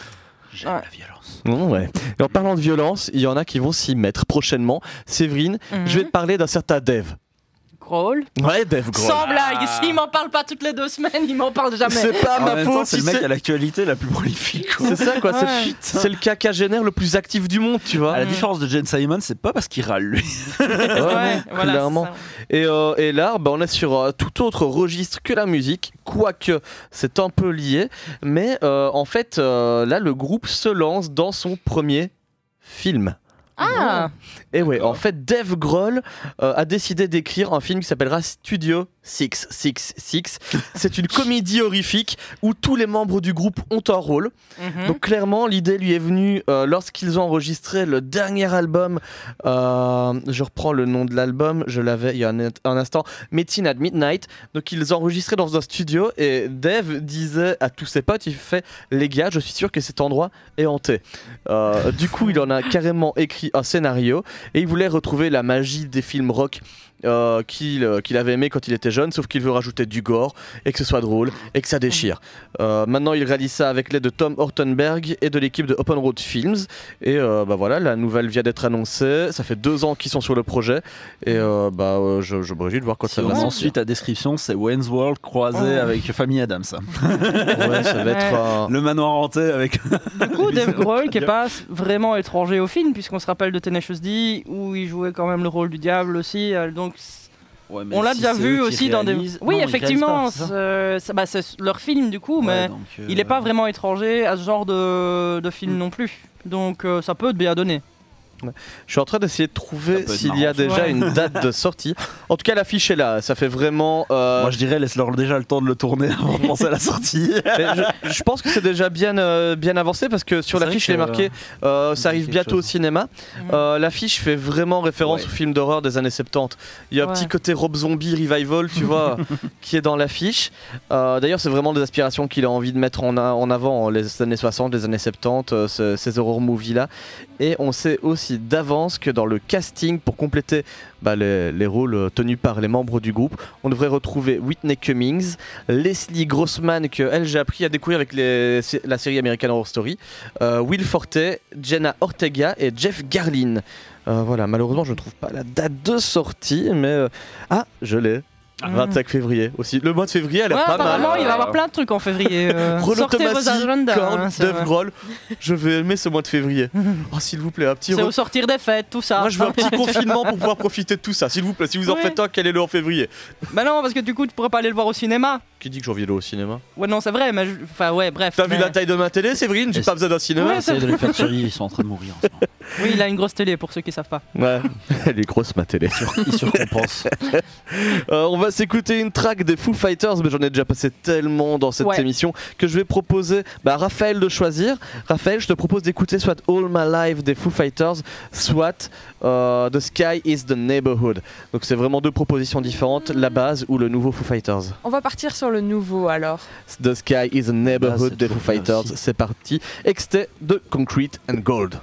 J'aime Ouais. la violence. Bon, ouais. Et en parlant de violence, il y en a qui vont s'y mettre prochainement. Séverine, Mhm. je vais te parler d'un certain Dev. Growl. Ouais, Dev Grohl. Sans blague, s'il m'en parle pas toutes les deux semaines, il m'en parle jamais. C'est pas En ma faute. c'est si le mec c'est- à l'actualité la plus prolifique. C'est ça quoi, c'est- Ouais. c'est le quinquagénaire le plus actif du monde, tu vois. À la différence de Jane Simon, c'est pas parce qu'il râle lui. Ouais, voilà, clairement. Et, euh, et là, bah, on est sur euh, tout autre registre que la musique, quoique c'est un peu lié. Mais euh, en fait, euh, là, le groupe se lance dans son premier film. Ah, Et ouais, en fait, Dave Grohl euh, a décidé d'écrire un film qui s'appellera Studio 666. C'est une comédie horrifique où tous les membres du groupe ont un rôle. mhm. Donc clairement, l'idée lui est venue euh, lorsqu'ils ont enregistré le dernier album. euh, je reprends le nom de l'album, je l'avais il y a un, un instant, Meeting at Midnight. Donc ils enregistraient dans un studio et Dave disait à tous ses potes, il fait les gars, je suis sûr que cet endroit est hanté. Euh, du coup, il en a carrément écrit un scénario et il voulait retrouver la magie des films rock. Euh, qu'il euh, qu'il avait aimé quand il était jeune, sauf qu'il veut rajouter du gore et que ce soit drôle et que ça déchire. Euh, maintenant, il réalise ça avec l'aide de Tom Hortenberg et de l'équipe de Open Road Films. Et euh, bah voilà, la nouvelle vient d'être annoncée. Ça fait deux ans qu'ils sont sur le projet. Et euh, bah, euh, je, je me réjouis de voir quand Si ça on va en sortir. suit ta description, c'est Wayne's World croisé Ouais. avec Famille Adams. ça. Ouais, ça va être un- Le manoir hanté avec. Du coup, Dave Grohl, qui est pas vraiment étranger au film, puisqu'on se rappelle de Tenacious D, où il jouait quand même le rôle du diable aussi. euh, Donc, Ouais, on l'a si déjà vu aussi dans des. Oui, Non, effectivement, c'est c'est- bah, leur film du coup, Ouais, mais donc, euh, il n'est pas vraiment étranger à ce genre de, de film Mm. non plus. Donc, euh, ça peut être bien donné. Je suis en train d'essayer de trouver s'il y a déjà Ouais. une date de sortie. En tout cas, l'affiche est là. Ça fait vraiment. euh, Moi je dirais laisse-leur déjà le temps de le tourner avant de penser à la sortie. je, je pense que c'est déjà bien, euh, bien avancé parce que sur l'affiche, il est marqué euh, ça arrive bientôt au cinéma. Euh, l'affiche fait vraiment référence Ouais. au film d'horreur des années 70. Il y a un petit côté Rob Zombie Revival, tu vois, qui est dans l'affiche. Euh, D'ailleurs, c'est vraiment des aspirations qu'il a envie de mettre en, en avant, les années 60, les années 70, euh, ce- ces horror movies-là. Et on sait aussi d'avance que dans le casting, pour compléter bah, les, les rôles euh, tenus par les membres du groupe, on devrait retrouver Whitney Cummings, Leslie Grossman, que elle j'ai appris à découvrir avec la série American Horror Story, euh, Will Forte, Jenna Ortega et Jeff Garlin. Euh, voilà, malheureusement, je ne trouve pas la date de sortie, mais ah, je l'ai. Ah. 25 février aussi. Le mois de février, elle est Ouais, pas mal. il va y avoir plein de trucs en février. euh, sortez vos agendas. Korn, hein, Dave. Grohl. Je vais aimer ce mois de février. Oh, s'il vous plaît, un petit C'est au sortir des fêtes, tout ça. Moi, je veux un petit confinement pour pouvoir profiter de tout ça. S'il vous plaît, si vous en faites un, quel est le en février? Bah non, parce que du coup, tu pourrais pas aller le voir au cinéma. Qui dit que j'en viens au cinéma Ouais, non, c'est vrai, mais. je- Enfin, ouais, bref. T'as vu la taille de ma télé, Séverine J'ai pas besoin d'un cinéma. Ouais, Essaye de les faire ils sont en train de mourir en ce moment. Oui, il a une grosse télé pour ceux qui savent pas. Ouais, elle est grosse ma télé. Ils surcompensent. Euh, on va s'écouter une track des Foo Fighters, mais j'en ai déjà passé tellement dans cette Ouais. émission que je vais proposer bah, à Raphaël de choisir. Raphaël, je te propose d'écouter soit All My Life des Foo Fighters, soit euh, The Sky is the Neighborhood. Donc c'est vraiment deux propositions différentes, la base ou le nouveau Foo Fighters. On va partir sur le nouveau alors. The Sky is the Neighborhood c'est des Foo Fighters, c'est parti. Extrait de Concrete and Gold.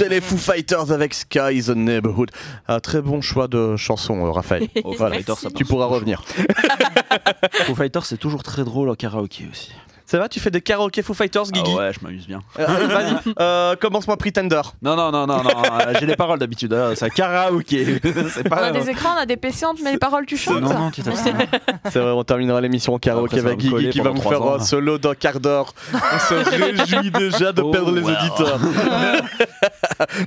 S'écoutait les Foo Fighters avec Sky is the Neighborhood. Un très bon choix de chanson, euh, Raphaël. Au Voilà. Fighter, ça Tu pourras revenir. Foo Fighter, c'est toujours très drôle en karaoké aussi. Ça va, tu fais des karaoké Foo Fighters, Guigui Ah ouais, je m'amuse bien. Euh, Vas-y, euh, commence-moi Pretender. Non, non, non, non, non. euh, J'ai les paroles d'habitude. hein, C'est un karaoké. c'est On pas. a des écrans, on a des PC, on te met les paroles, tu chantes Non, non, tu t'abstiens. C'est vrai, on terminera l'émission en karaoké Après, ça va avec me Guigui coller qui va pendant vous faire trois ans. un solo d'un quart d'heure. On se réjouit déjà de Oh, perdre les wow. auditeurs.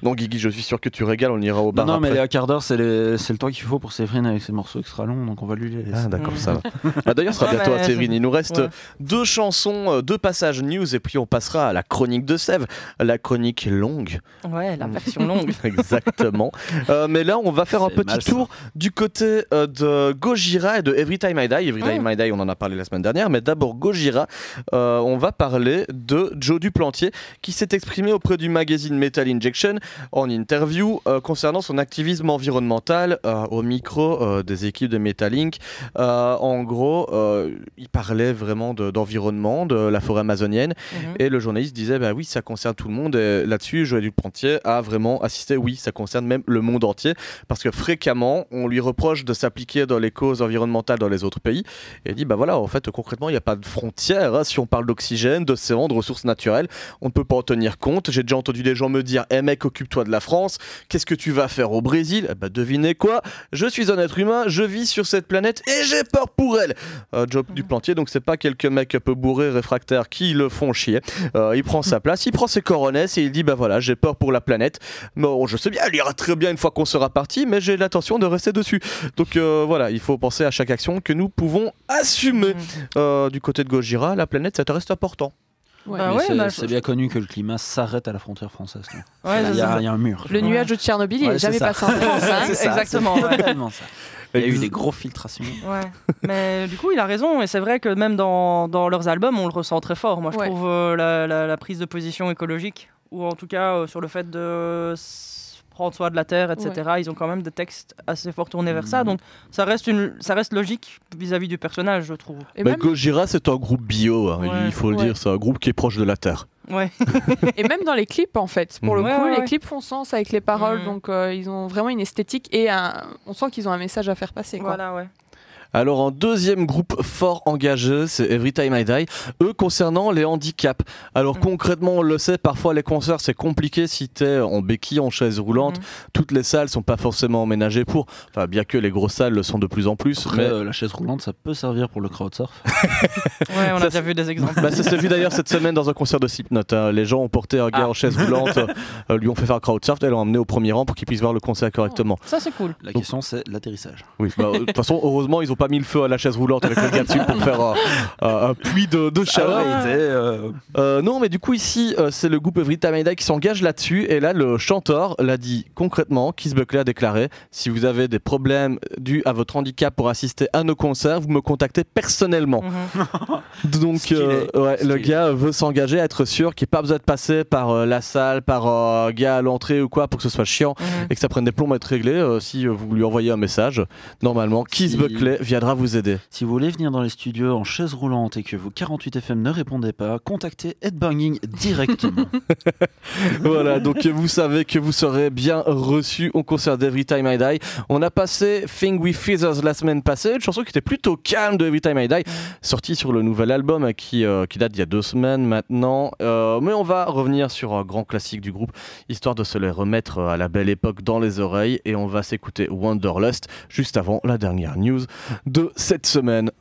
non, Guigui, je suis sûr que tu régales, on ira au bar non, mais après. les un quart d'heure, c'est les- c'est le temps qu'il faut pour Séverine avec ses morceaux extra longs, donc on va lui les laisser. Ah d'accord, ça va. Bah, D'ailleurs, ce sera Ouais, bientôt à mais- Séverine. Il nous reste Ouais. deux chansons, euh, deux passages news, et puis on passera à la chronique de Sèvres, la chronique longue. Ouais, la version longue. Exactement. Euh, mais là, on va faire un petit mal, ça. tour du côté euh, de Gojira et de Every Time I Die. Every Time I Die, on en a parlé la semaine dernière, mais d'abord Gojira. euh, on va parler de Joe Duplantier qui s'est exprimé auprès du magazine Metal Injection en interview euh, concernant son activisme environnemental euh, au micro euh, des équipes de Metal Inc. Euh, en gros, euh, il parlait vraiment de- d'environnement, de, la forêt amazonienne. Mhm. Et le journaliste disait bah oui, ça concerne tout le monde. Et là-dessus, Joël Duplantier a vraiment assisté. Oui, ça concerne même le monde entier parce que fréquemment, on lui reproche de s'appliquer dans les causes environnementales dans les autres pays. Et il dit bah voilà, en fait, concrètement, il n'y a pas de frontières. hein. Si on parle d'oxygène, d'océan, de ressources naturelles, on ne peut pas en tenir compte. J'ai déjà entendu des gens me dire eh mec, occupe-toi de la France. Qu'est-ce que tu vas faire au Brésil? Eh bah devinez quoi? Je suis un être humain, je vis sur cette planète et j'ai peur pour elle. Euh, Joe Duplantier, donc c'est pas quelques mecs un peu bourrés, réfractaires qui le font chier. Euh, il prend sa place, il prend ses coronesses et il dit bah voilà, j'ai peur pour la planète. Bon, je sais bien, elle ira très bien une fois qu'on sera parti, mais j'ai l'intention de rester dessus. Donc euh, voilà, il faut penser à chaque action que nous pouvons assumer. Mhm. Euh, du côté de Gojira, la planète, ça te reste important. Ouais. Bah Mais ouais, c'est bah, c'est bien connu que le climat s'arrête à la frontière française. Ouais, il, y a, y un mur. Le nuage de Tchernobyl, il Ouais, est c'est jamais ça. passé en France. hein. Ça, exactement, ça. Il y a eu des gros filtrations. Ouais, mais du coup, il a raison, et c'est vrai que même dans, dans leurs albums, on le ressent très fort. Moi, je Ouais. trouve euh, la, la- la prise de position écologique, ou en tout cas euh, sur le fait de prendre soin de la terre, etc. Ils ont quand même des textes assez fort tournés vers ça, Mhm. donc ça reste, une, ça reste logique vis-à-vis du personnage, je trouve. Et Mais même, Gojira, c'est un groupe bio, hein, Ouais. il faut le Ouais. dire, c'est un groupe qui est proche de la Terre. Ouais. et même dans les clips, en fait. Pour le Ouais, coup, ouais, les ouais. clips font sens avec les paroles, Mhm. donc euh, ils ont vraiment une esthétique et un... on sent qu'ils ont un message à faire passer. Quoi. Voilà, ouais. Alors en deuxième groupe fort engagé, c'est Every Time I Die, eux concernant les handicaps. Alors Mm. concrètement, on le sait, parfois les concerts c'est compliqué si t'es en béquille, en chaise roulante. Mhm. Toutes les salles sont pas forcément emménagées pour, enfin bien que les grosses salles le sont de plus en plus. Après, mais... euh, la chaise roulante, ça peut servir pour le crowdsurf. Ouais, on Ça, a déjà vu des exemples. Bah, ça s'est vu d'ailleurs cette semaine dans un concert de Slipknot. hein. Les gens ont porté un gars Ah. en chaise roulante, euh, lui ont fait faire un crowdsurf et l'ont emmené au premier rang pour qu'il puisse voir le concert correctement. Ça, c'est cool. La Donc- question, c'est l'atterrissage. Oui, bah, de toute façon, heureusement, ils ont pas mis le feu à la chaise roulante avec le gars dessus pour faire un, un- un puits de, de chaleur. Euh, Euh, non, mais du coup, ici, euh, c'est le groupe Every Time I Die qui s'engage là-dessus. Et là, le chanteur l'a dit concrètement. Keith Buckley a déclaré Si vous avez des problèmes dus à votre handicap pour assister à nos concerts, vous me contactez personnellement. Mhm. Donc, euh, ouais, le gars veut s'engager à être sûr qu'il n'y ait pas besoin de passer par euh, la salle, par euh, un gars à l'entrée ou quoi pour que ce soit chiant Mhm. et que ça prenne des plombs à être réglé. euh, si vous lui envoyez un message, normalement, Keith Si- Buckley viendra vous aider. Si vous voulez venir dans les studios en chaise roulante et que vos 48 FM ne répondez pas, contactez Headbanging directement. voilà, donc vous savez que vous serez bien reçu au concert d'Every Time I Die. On a passé Thing with Feathers la semaine passée, une chanson qui était plutôt calme de Every Time I Die, sortie sur le nouvel album qui, euh, qui date d'il y a deux semaines maintenant. Euh, mais on va revenir sur un grand classique du groupe, histoire de se les remettre euh, à la belle époque dans les oreilles. Et on va s'écouter Wanderlust juste avant la dernière news de cette semaine.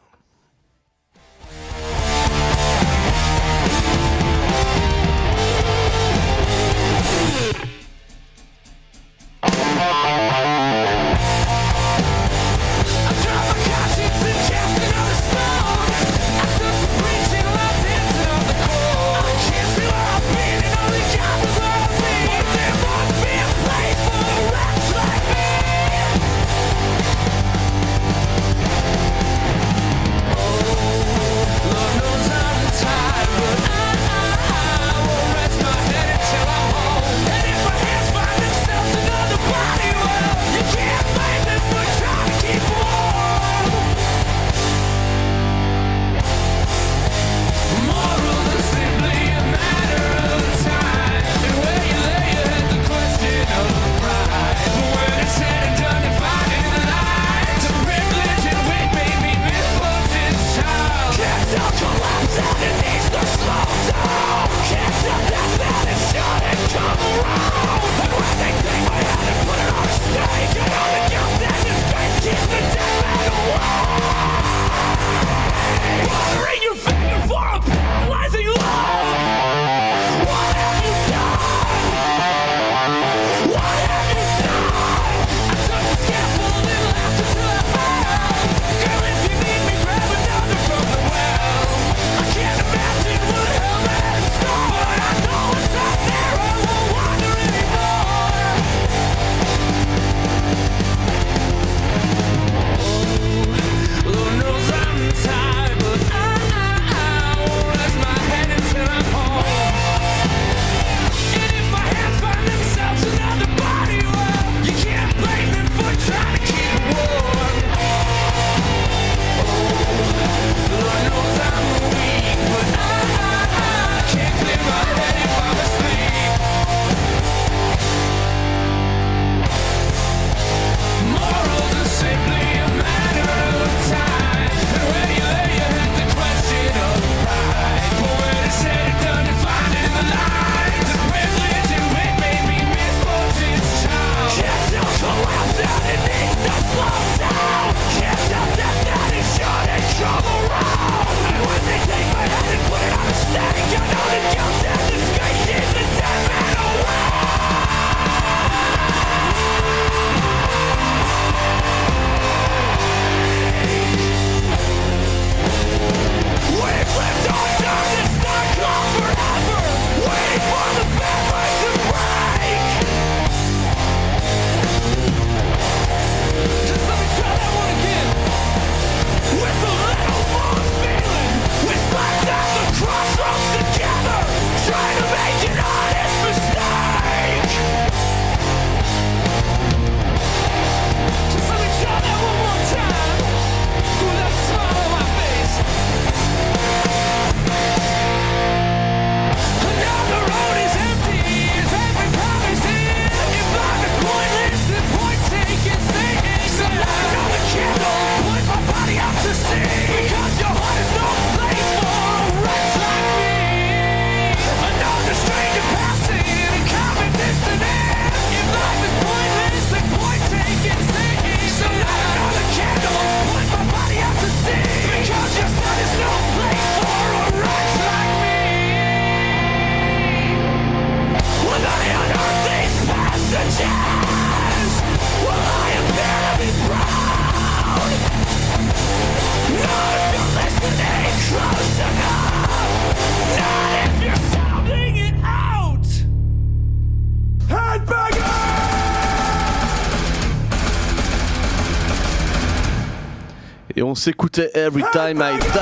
On s'écoutait Every Time I Die.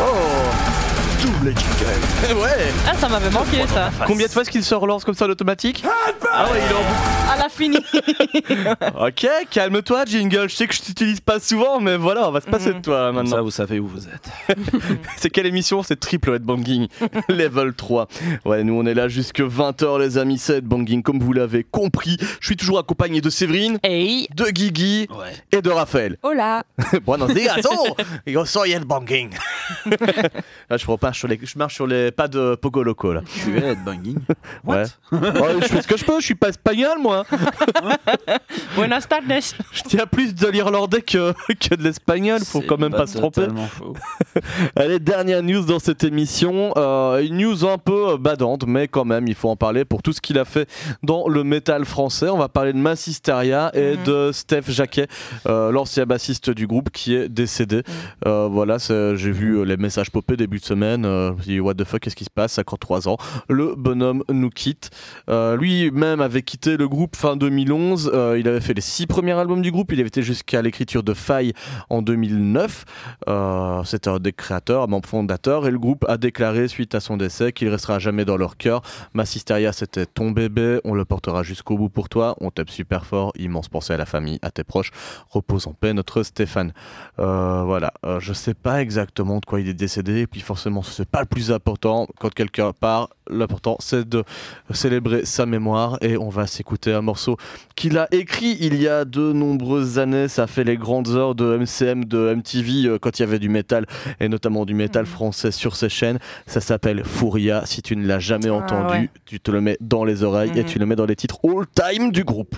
Oh Double jingle. Ouais Ah, ça m'avait manqué ça. Combien de fois est-ce qu'il se relance comme ça en automatique? Ah ouais, il est en boucle. À la fini. Ok, calme-toi, jingle. Je sais que je t'utilise pas souvent, mais voilà, on va se passer de toi Comme maintenant. ça, vous savez où vous êtes. C'est quelle émission? C'est Triple Headbanging Level 3. Ouais, nous on est là jusque 20h les amis, c'est Headbanging comme vous l'avez compris. Je suis toujours accompagné de Séverine, Hey. de Guigui Ouais. et de Raphaël. Hola Buenos dias, oh Yo soy Headbanging Là je remarche sur les, je marche sur les pas de Pogo Loco là. Tu es headbanging Ouais. Ouais, je fais ce que je peux, je suis pas espagnol moi. Buenas tardes. Je tiens plus de l'irlandais que, que de l'espagnol, faut quand même pas se tromper. faux. Allez, dernière news dans cette émission. Euh, une news un peu euh, badante, mais quand même, il faut en parler pour tout ce qu'il a fait dans le métal français. On va parler de Massisteria et Mhm. de Steph Jacquet, euh, l'ancien bassiste du groupe qui est décédé. Euh, voilà, j'ai vu les messages popper début de semaine. Je me suis dit, what the fuck, qu'est-ce qui se passe? 53 ans. Le bonhomme nous quitte. Euh, Avait quitté le groupe fin 2011. Euh, il avait fait les six premiers albums du groupe. Il avait été jusqu'à l'écriture de Faille en 2009. Euh, C'était un des créateurs, membre fondateur, et le groupe a déclaré suite à son décès qu'il restera jamais dans leur cœur. Massisteria, c'était ton bébé, on le portera jusqu'au bout pour toi, on t'aime super fort, immense pensée à la famille, à tes proches, repose en paix notre Stéphane. Euh, voilà, je sais pas exactement de quoi il est décédé, et puis forcément c'est pas le plus important, quand quelqu'un part, l'important c'est de célébrer sa mémoire, et on va s'écouter un morceau qu'il a écrit il y a de nombreuses années. Ça fait les grandes heures de MCM, de MTV euh, quand il y avait du métal et notamment du métal français sur ces chaînes. Ça s'appelle Fouria. Si tu ne l'as jamais Ah, entendu, ouais. tu te le mets dans les oreilles et Mhm. tu le mets dans les titres all time du groupe.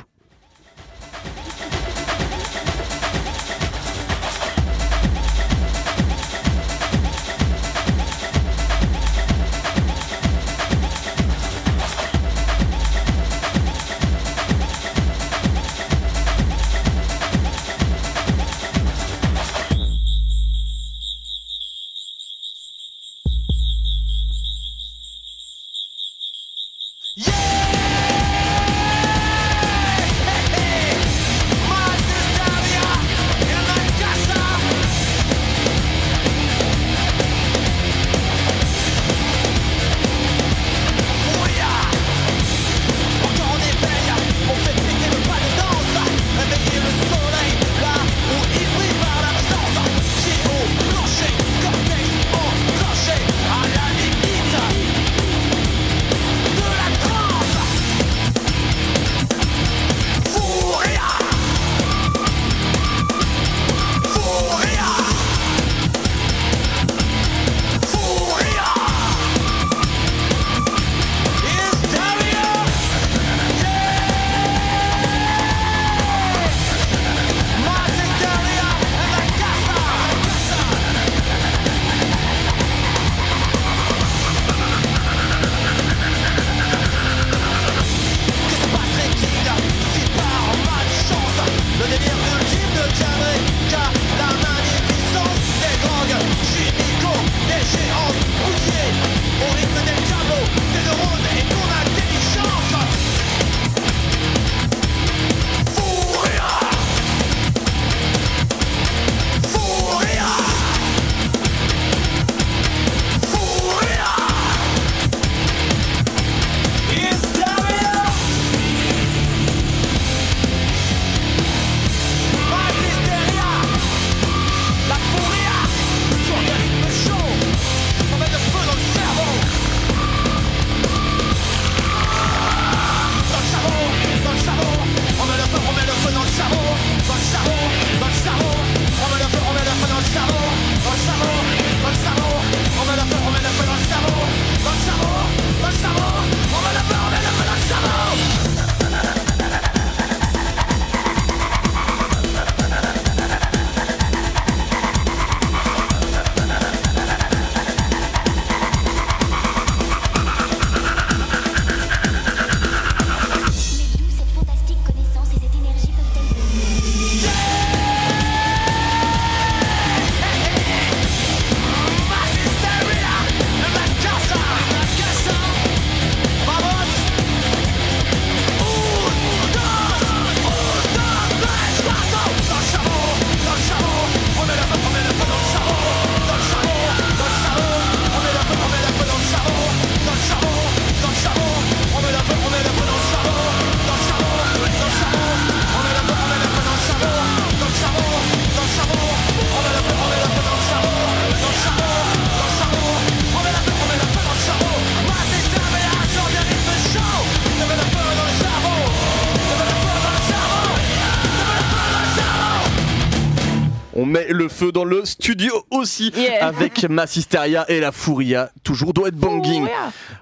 Le feu dans le studio aussi Yeah. avec Massisteria et la Fouria. Toujours doit être banging.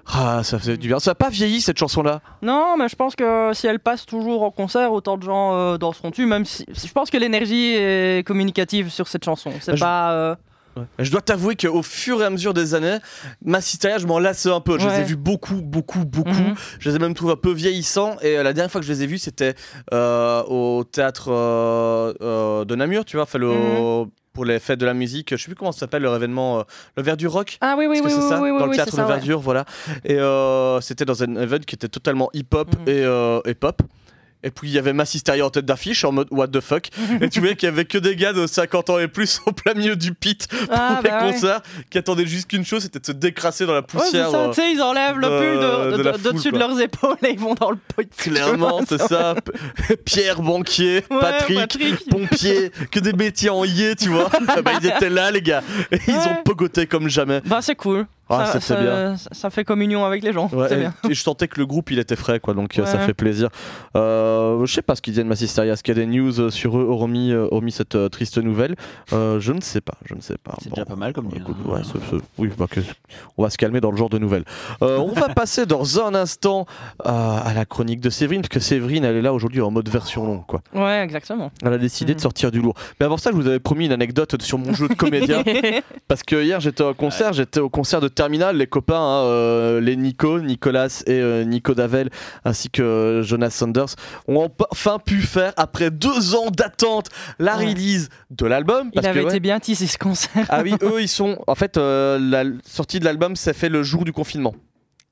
Ah, ça fait du bien. Ça a pas vieilli cette chanson-là? Non, mais je pense que si elle passe toujours en concert, autant de gens euh, danseront dessus. Même si je pense que l'énergie est communicative sur cette chanson. C'est Ah, je- pas. Je dois t'avouer qu'au fur et à mesure des années, Massisteria, je m'en lassais un peu. Je les ai vus beaucoup, beaucoup, beaucoup. Mhm. Je les ai même trouvés un peu vieillissants. Et euh, la dernière fois que je les ai vus, c'était euh, au théâtre euh, euh, de Namur, tu vois, le- Mhm. pour les fêtes de la musique. Je sais plus comment ça s'appelle, leur événement, le Verre du Rock. Ah oui, oui, oui, oui, c'est ça oui, oui, Dans le théâtre de ça, ouais. Verdure, voilà. Et c'était dans un event qui était totalement hip-hop Mhm. et, et pop. Et puis il y avait Massisteria en tête d'affiche en mode what the fuck. et tu voyais qu'il y avait que des gars de 50 ans et plus au plein milieu du pit pour Ah, les bah ouais. concerts qui attendaient juste qu'une chose, c'était de se décrasser dans la Ouais, poussière. ça, euh, tu sais, ils enlèvent le pull de, dessus de leurs épaules et ils vont dans le pot. Clairement, c'est ça. Pierre Banquier, Ouais, Patrick, Patrick. Pompier, que des métiers en yé, tu vois. Ah bah, ils étaient là, les gars. Et ils Ouais. ont pogoté comme jamais. Bah, c'est cool. Ah, ça, bien. ça- fait communion avec les gens. Ouais, et- bien. et je sentais que le groupe il était frais quoi donc euh, ça fait plaisir. Euh, je sais pas ce qu'ils disent de Massisteria, est-ce qu'il y a des news euh, sur eux hormis, euh, hormis cette euh, triste nouvelle? Euh, Je ne sais pas, je ne sais pas. C'est Bon. déjà pas mal comme news, Écoute, ouais, oui, bah, que- on va se calmer dans le genre de nouvelles. Euh, on va passer dans un instant euh, à la chronique de Séverine, parce que Séverine, elle est là aujourd'hui en mode version longue. Quoi. Ouais, exactement. Elle a décidé de Mhm. sortir du lourd. Mais avant ça, je vous avais promis une anecdote sur mon jeu de comédien. Parce que hier j'étais au concert, j'étais au concert de Les copains, hein, euh, les Nico, Nicolas et euh, Nico Davel, ainsi que Jonas Sanders, ont enfin pu faire, après deux ans d'attente, la Ouais. release de l'album. Il que, avait ouais. été bien tissé ce concert. Ah oui, eux ils sont. En fait, euh, la sortie de l'album s'est fait le jour du confinement.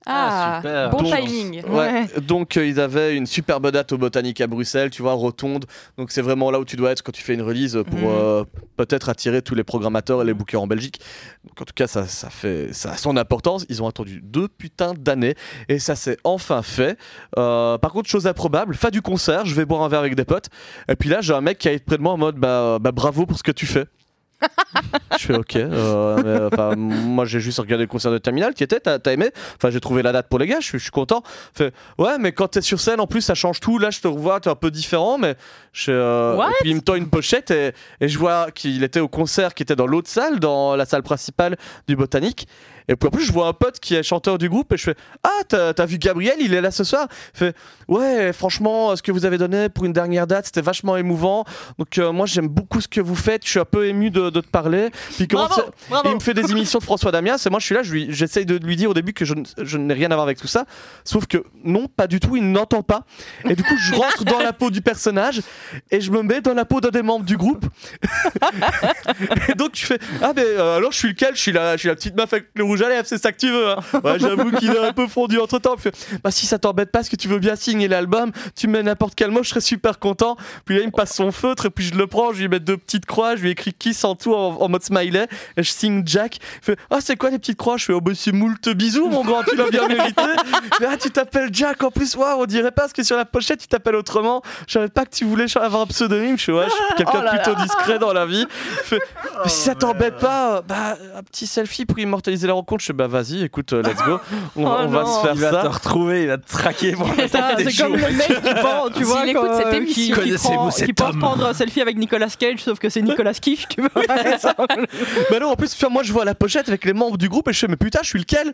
Ah, super. bon Donc- timing. Ouais. Donc euh, ils avaient une superbe date au Botanique à Bruxelles, tu vois, rotonde. Donc c'est vraiment là où tu dois être quand tu fais une release pour Mhm. euh, peut-être attirer tous les programmateurs et les bookers en Belgique. Donc en tout cas, ça, ça fait ça a son importance. Ils ont attendu deux putains d'années et ça s'est enfin fait. Euh, par contre, chose improbable, fin du concert, je vais boire un verre avec des potes. Et puis là, j'ai un mec qui est près de moi en mode bah, bah, bravo pour ce que tu fais. Je fais ok. euh, mais, moi, j'ai juste regardé le concert de Terminal qui était. T'as aimé? Enfin, j'ai trouvé la date pour les gars. Je suis, content. Fait, ouais, mais quand t'es sur scène, en plus, ça change tout. Là, je te revois, t'es un peu différent, mais je, euh, et puis il me tend une pochette et, et je vois qu'il était au concert qui était dans l'autre salle, dans la salle principale du Botanique. Et puis en plus, je vois un pote qui est chanteur du groupe et je fais Ah, t'as t'as vu Gabriel, il est là ce soir? Il fait Ouais, franchement, ce que vous avez donné pour une dernière date, c'était vachement émouvant. Donc, euh, moi, j'aime beaucoup ce que vous faites. Je suis un peu ému de, de te parler. Puis, il Bravo, me fait des émissions de François Damiens. Et moi, je suis là, je lui- j'essaye de lui dire au début que je, je n'ai rien à voir avec tout ça. Sauf que non, pas du tout, il n'entend pas. Et du coup, je rentre dans la peau du personnage et je me mets dans la peau d'un des membres du groupe. et donc, tu fais Ah, mais euh, alors, je suis lequel? Je suis, la, je suis la petite meuf avec le rouge à lèvres, c'est ça que tu veux. hein. Ouais, j'avoue qu'il est un peu fondu entre temps. Bah, si ça t'embête pas, est-ce que tu veux bien signer l'album Tu me mets n'importe quel mot, je serais super content. Puis là, il me passe son feutre et puis je le prends, je lui mets deux petites croix, je lui écris Kiss en tout en, en mode smiley et je signe Jack. Il fait Ah, c'est quoi les petites croix? Je fais Oh, bah, c'est moult bisous, mon grand, tu l'as bien mérité. Fait, ah, tu t'appelles Jack en plus, waouh, on dirait pas parce que sur la pochette, tu t'appelles autrement. Je savais pas que tu voulais avoir un pseudonyme. Je fais Ouais, je suis quelqu'un Oh plutôt discret dans la vie. Fait, Mais si ça t'embête pas, bah, un petit selfie pour immortaliser la rencontre. Je fais Bah, vas-y, écoute, euh, let's go. On, va- Oh on va se faire Il va ça. te retrouver, il va te traquer pour C'est comme jours. le mec qui pense, tu vois, écoute cette euh, émission. qui, prend- qui pense prendre un selfie avec Nicolas Cage, sauf que c'est Nicolas Quiche, tu vois. Bah non, en plus, moi je vois la pochette avec les membres du groupe et je fais, mais putain, je suis lequel?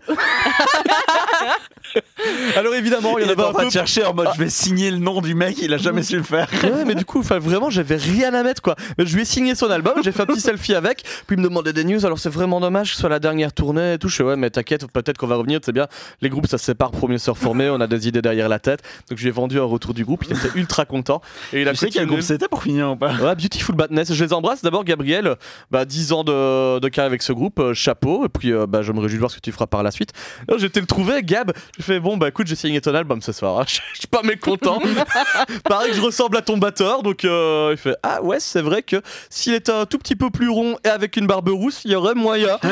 Alors évidemment, il y Il en avait en un train peu. de chercher en mode je vais signer le nom du mec, il a jamais su le faire. Ouais, mais du coup, enfin, vraiment, j'avais rien à mettre quoi. Mais je lui ai signé son album, j'ai fait un petit selfie avec, puis il me demandait des news. Alors c'est vraiment dommage que ce soit la dernière tournée et tout. Je fais, ouais, mais t'inquiète, peut-être qu'on va revenir, c'est bien. Les groupes ça se sépare pour mieux se reformer, on a des idées derrière la tête. Donc je lui ai vendu un retour du groupe, il était ultra content. Et il a Tu sais quel groupe c'était pour finir ou pas? Ouais, Beautiful Badness. Je les embrasse. D'abord, Gabriel, bah, 10 ans de, de carrière avec ce groupe, euh, chapeau. Et puis, euh, bah, je me réjouis de voir ce que tu feras par la suite. J'étais le trouver, Gab. Je fais, bon, bah écoute, j'ai signé ton album ce soir. hein. Je suis pas mécontent. Pareil que je ressemble à ton batteur. Donc, euh, il fait, ah ouais, c'est vrai que s'il était un tout petit peu plus rond et avec une barbe rousse, il y aurait moyen.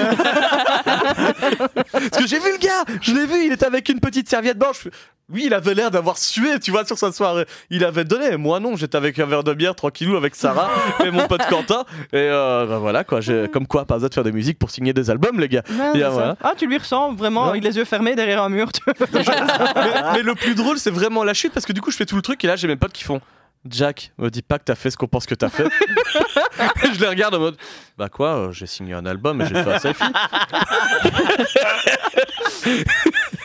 Parce que j'ai vu le gars, je l'ai vu, il était avec une petite serviette blanche. Lui, il avait l'air d'avoir sué, tu vois, sur sa soirée. Il avait donné. Moi, non, j'étais avec un verre de bière tranquillou avec Sarah et mon pote Quentin. Et euh, bah, voilà, quoi. Comme quoi, pas besoin de faire des musiques pour signer des albums, les gars. Et, euh, voilà. Ah, tu lui ressens vraiment avec les yeux fermés derrière un mur. tu vois. mais, mais le plus drôle, c'est vraiment la chute parce que du coup, je fais tout le truc et là, j'ai mes potes qui font. Jack, me dis pas que t'as fait ce qu'on pense que t'as fait. je les regarde en mode Bah quoi, euh, j'ai signé un album et j'ai fait un selfie.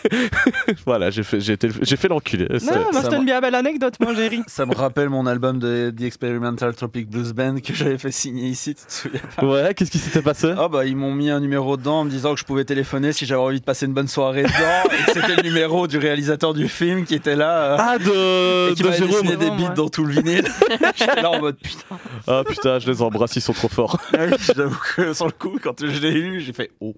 voilà, j'ai fait, j'ai été- j'ai fait l'enculé. Non, moi c'était une bien belle anecdote, mon Jerry. Ça me rappelle mon album de The Experimental Tropic Blues Band que j'avais fait signer ici, tu te souviens pas Ouais, qu'est-ce qui s'était passé? Ah bah ils m'ont mis un numéro dedans en me disant que je pouvais téléphoner si j'avais envie de passer une bonne soirée dedans et c'était le numéro du réalisateur du film qui était là euh, Ah, de, et qui de Jérôme. des beats ouais. dans tout le vinyle. J'étais là en mode putain. Ah putain, je les embrasse, ils sont trop forts. J'avoue que sur le coup quand je l'ai lu j'ai fait oh.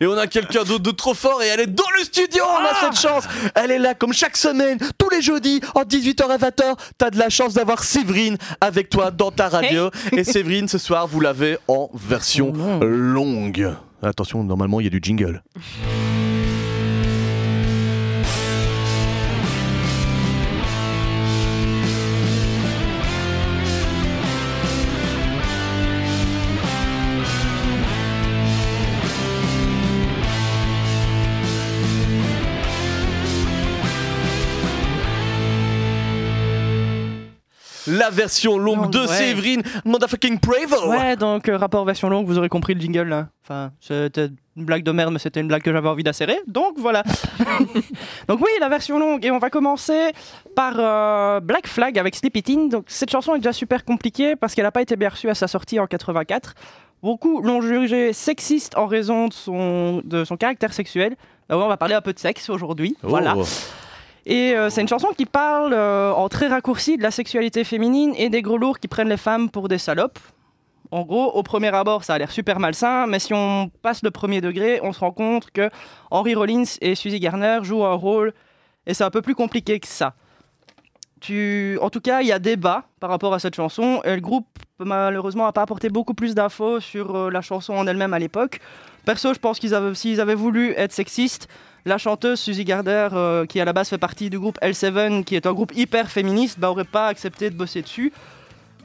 Et on a quelqu'un d'autre de trop fort et elle est dans le studio, on a cette chance. Elle est là comme chaque semaine, tous les jeudis, en 18h à 20h. T'as de la chance d'avoir Séverine avec toi dans ta radio. Et Séverine, ce soir, vous l'avez en version longue. Attention, normalement, il y a du jingle. La version longue de ouais. Séverine, motherfucking Bravo. Ouais, donc euh, rapport version longue, vous aurez compris le jingle là. Enfin, c'était une blague de merde, mais c'était une blague que j'avais envie d'insérer. Donc voilà. donc oui, la version longue. Et on va commencer par euh, Black Flag avec Sleep It In. Donc cette chanson est déjà super compliquée parce qu'elle n'a pas été bien reçue à sa sortie en 84. Beaucoup l'ont jugée sexiste en raison de son, de son caractère sexuel. Alors, on va parler un peu de sexe aujourd'hui. Oh. Voilà. Et euh, c'est une chanson qui parle euh, en très raccourci de la sexualité féminine et des gros lourds qui prennent les femmes pour des salopes. En gros, au premier abord, ça a l'air super malsain, mais si on passe le premier degré, on se rend compte que Henry Rollins et Suzy Garner jouent un rôle, et c'est un peu plus compliqué que ça. En tout cas, il y a débat par rapport à cette chanson, et le groupe, malheureusement, n'a pas apporté beaucoup plus d'infos sur euh, la chanson en elle-même à l'époque. Perso, je pense qu'ils avaient, s'ils avaient voulu être sexistes, la chanteuse Suzy Gardner, euh, qui à la base fait partie du groupe L7, qui est un groupe hyper féministe, bah, pas accepté de bosser dessus.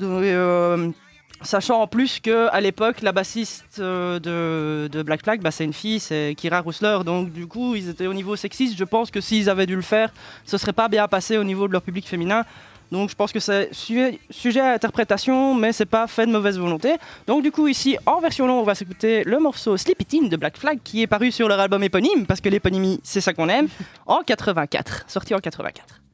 Euh, sachant en plus que à l'époque, la bassiste euh, de, de Black Flag, bah, c'est une fille, c'est Kira Rousler. Donc du coup, ils étaient au niveau sexiste. Je pense que s'ils avaient dû le faire, ce serait pas bien passé au niveau de leur public féminin. Donc je pense que c'est sujet, à interprétation, mais c'est pas fait de mauvaise volonté. Donc du coup ici, en version longue, on va s'écouter le morceau Sleep It In de Black Flag qui est paru sur leur album éponyme, parce que l'éponymie c'est ça qu'on aime, en 84, sorti en 84.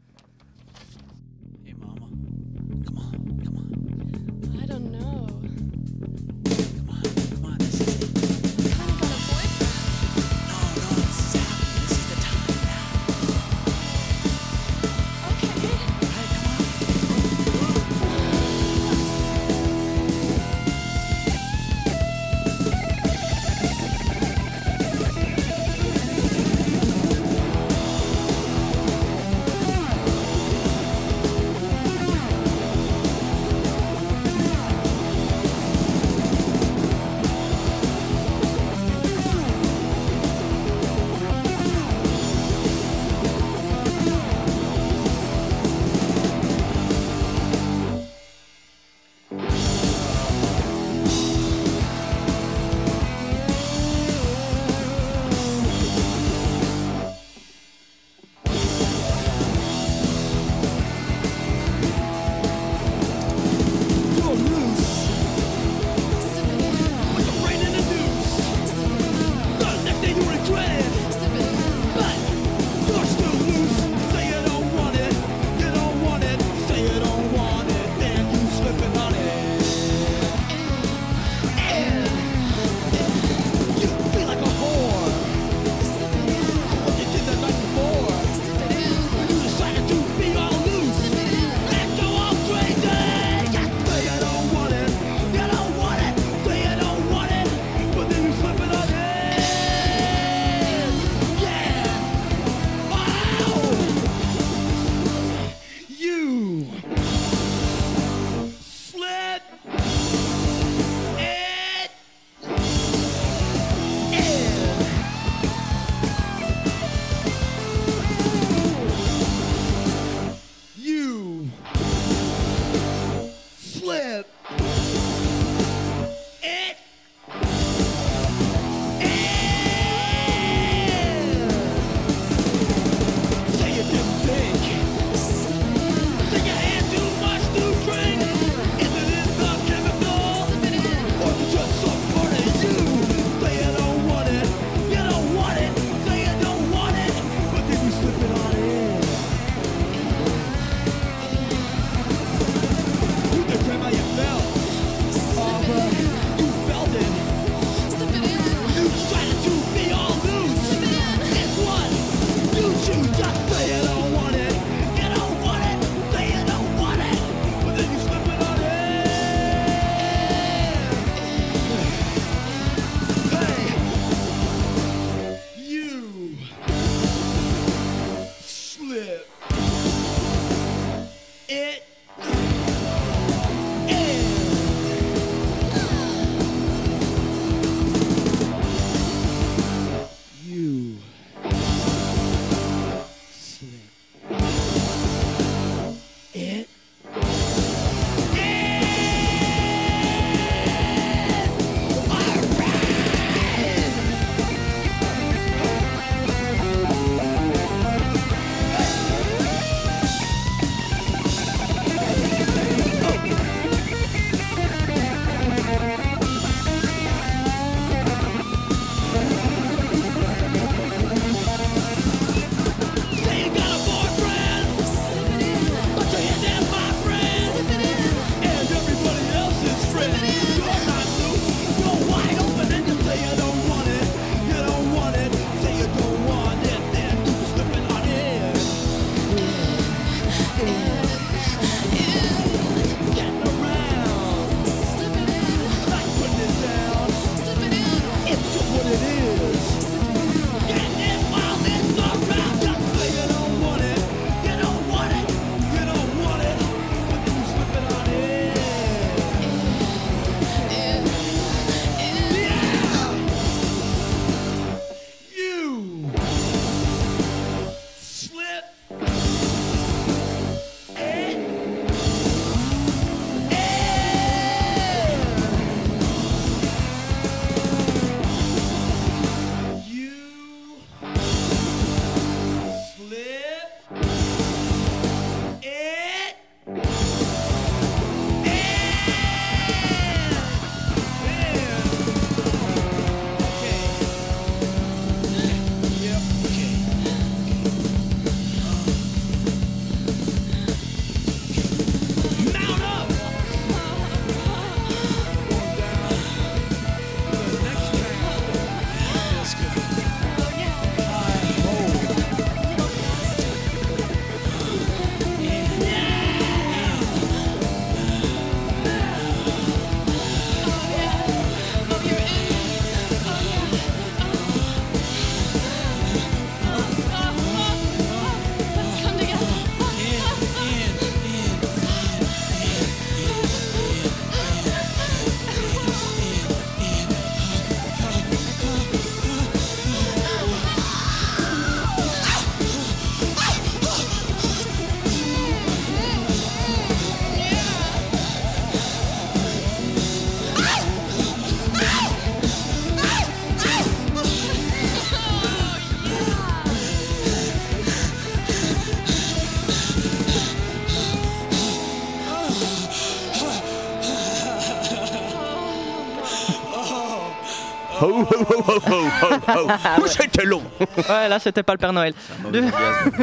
Oh, oh, oh, oh, C'était long. Ouais, là, c'était pas le Père Noël.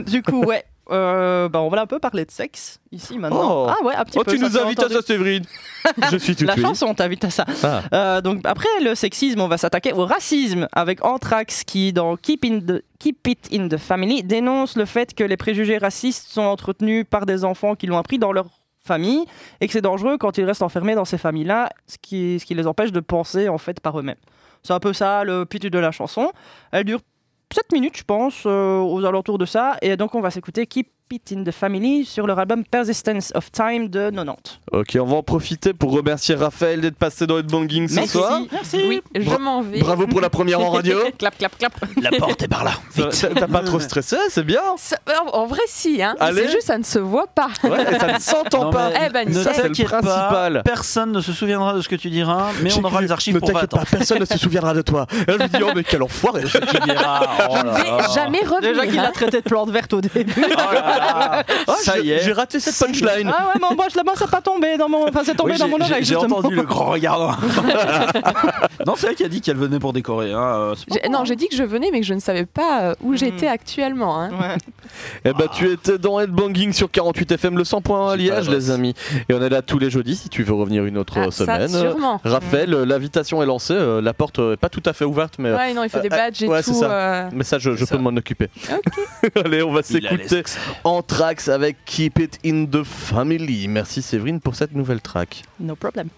Du- coup, ouais. Euh, bah, on va un peu parler de sexe ici maintenant. Oh. Ah ouais, un petit Oh, peu. tu nous invites à ça, Séverine. Je suis tout La oui. chanson t'invite à ça. Ah. Euh, donc après le sexisme, on va s'attaquer au racisme avec Anthrax qui dans Keep, in the- Keep It in the Family dénonce le fait que les préjugés racistes sont entretenus par des enfants qui l'ont appris dans leur famille et que c'est dangereux quand ils restent enfermés dans ces familles-là, ce qui, ce qui les empêche de penser en fait par eux-mêmes. C'est un peu ça le pitch de la chanson. Elle dure 7 minutes, je pense, euh, aux alentours de ça. Et donc, on va s'écouter Keep It in the Family sur leur album Persistence of Time de 90. Ok, on va en profiter pour remercier Raphaël d'être passé dans Headbanging ce Merci. soir. Merci. Oui, je m'en vais. Bravo pour la première en radio. clap, clap, clap. La porte est par là. T'as pas trop stressé, c'est bien. En, en vrai, si, hein. Allez. C'est juste, ça ne se voit pas. Ouais, et ça ne s'entend pas. Eh ben, ne nickel. Ça, c'est le t'inquiète pas, principal. personne ne se souviendra de ce que tu diras, mais on aura les archives Ne pour t'inquiète pas, personne ne se souviendra de toi. Et je me dis, oh, mais quel enfoiré. Oh Je ne vais jamais revenir. Déjà qu'il hein. a traité de plante verte au début. Oh là là. Ah, Ça je- y est. J'ai raté cette punchline. Ah ouais, mais moi, je l'ai- moi, ça n'a pas tombé dans mon, enfin, c'est tombé Oui, dans mon oreille. J'ai justement. entendu le grand regard. non, c'est elle qui a dit qu'elle venait pour décorer. hein, euh, c'est pas J'ai- Non, j'ai dit que je venais, mais que je ne savais pas euh, où j'étais actuellement. hein. Ouais. Eh ben, tu étais dans Headbanging sur 48 FM, le 100.1 à Liège, la les amis. Et on est là tous les jeudis si tu veux revenir une autre Ah, ça, semaine. sûrement. Raphaël, euh, l'invitation est lancée. euh, La porte euh, est pas tout à fait ouverte, mais, Ouais, non, il faut des badges et ouais, c'est tout. ça. euh, mais ça, je, peux ça. m'en occuper. Allez, on va s'écouter. Anthrax avec Keep It in the Family. Merci Séverine pour cette nouvelle track. No problem.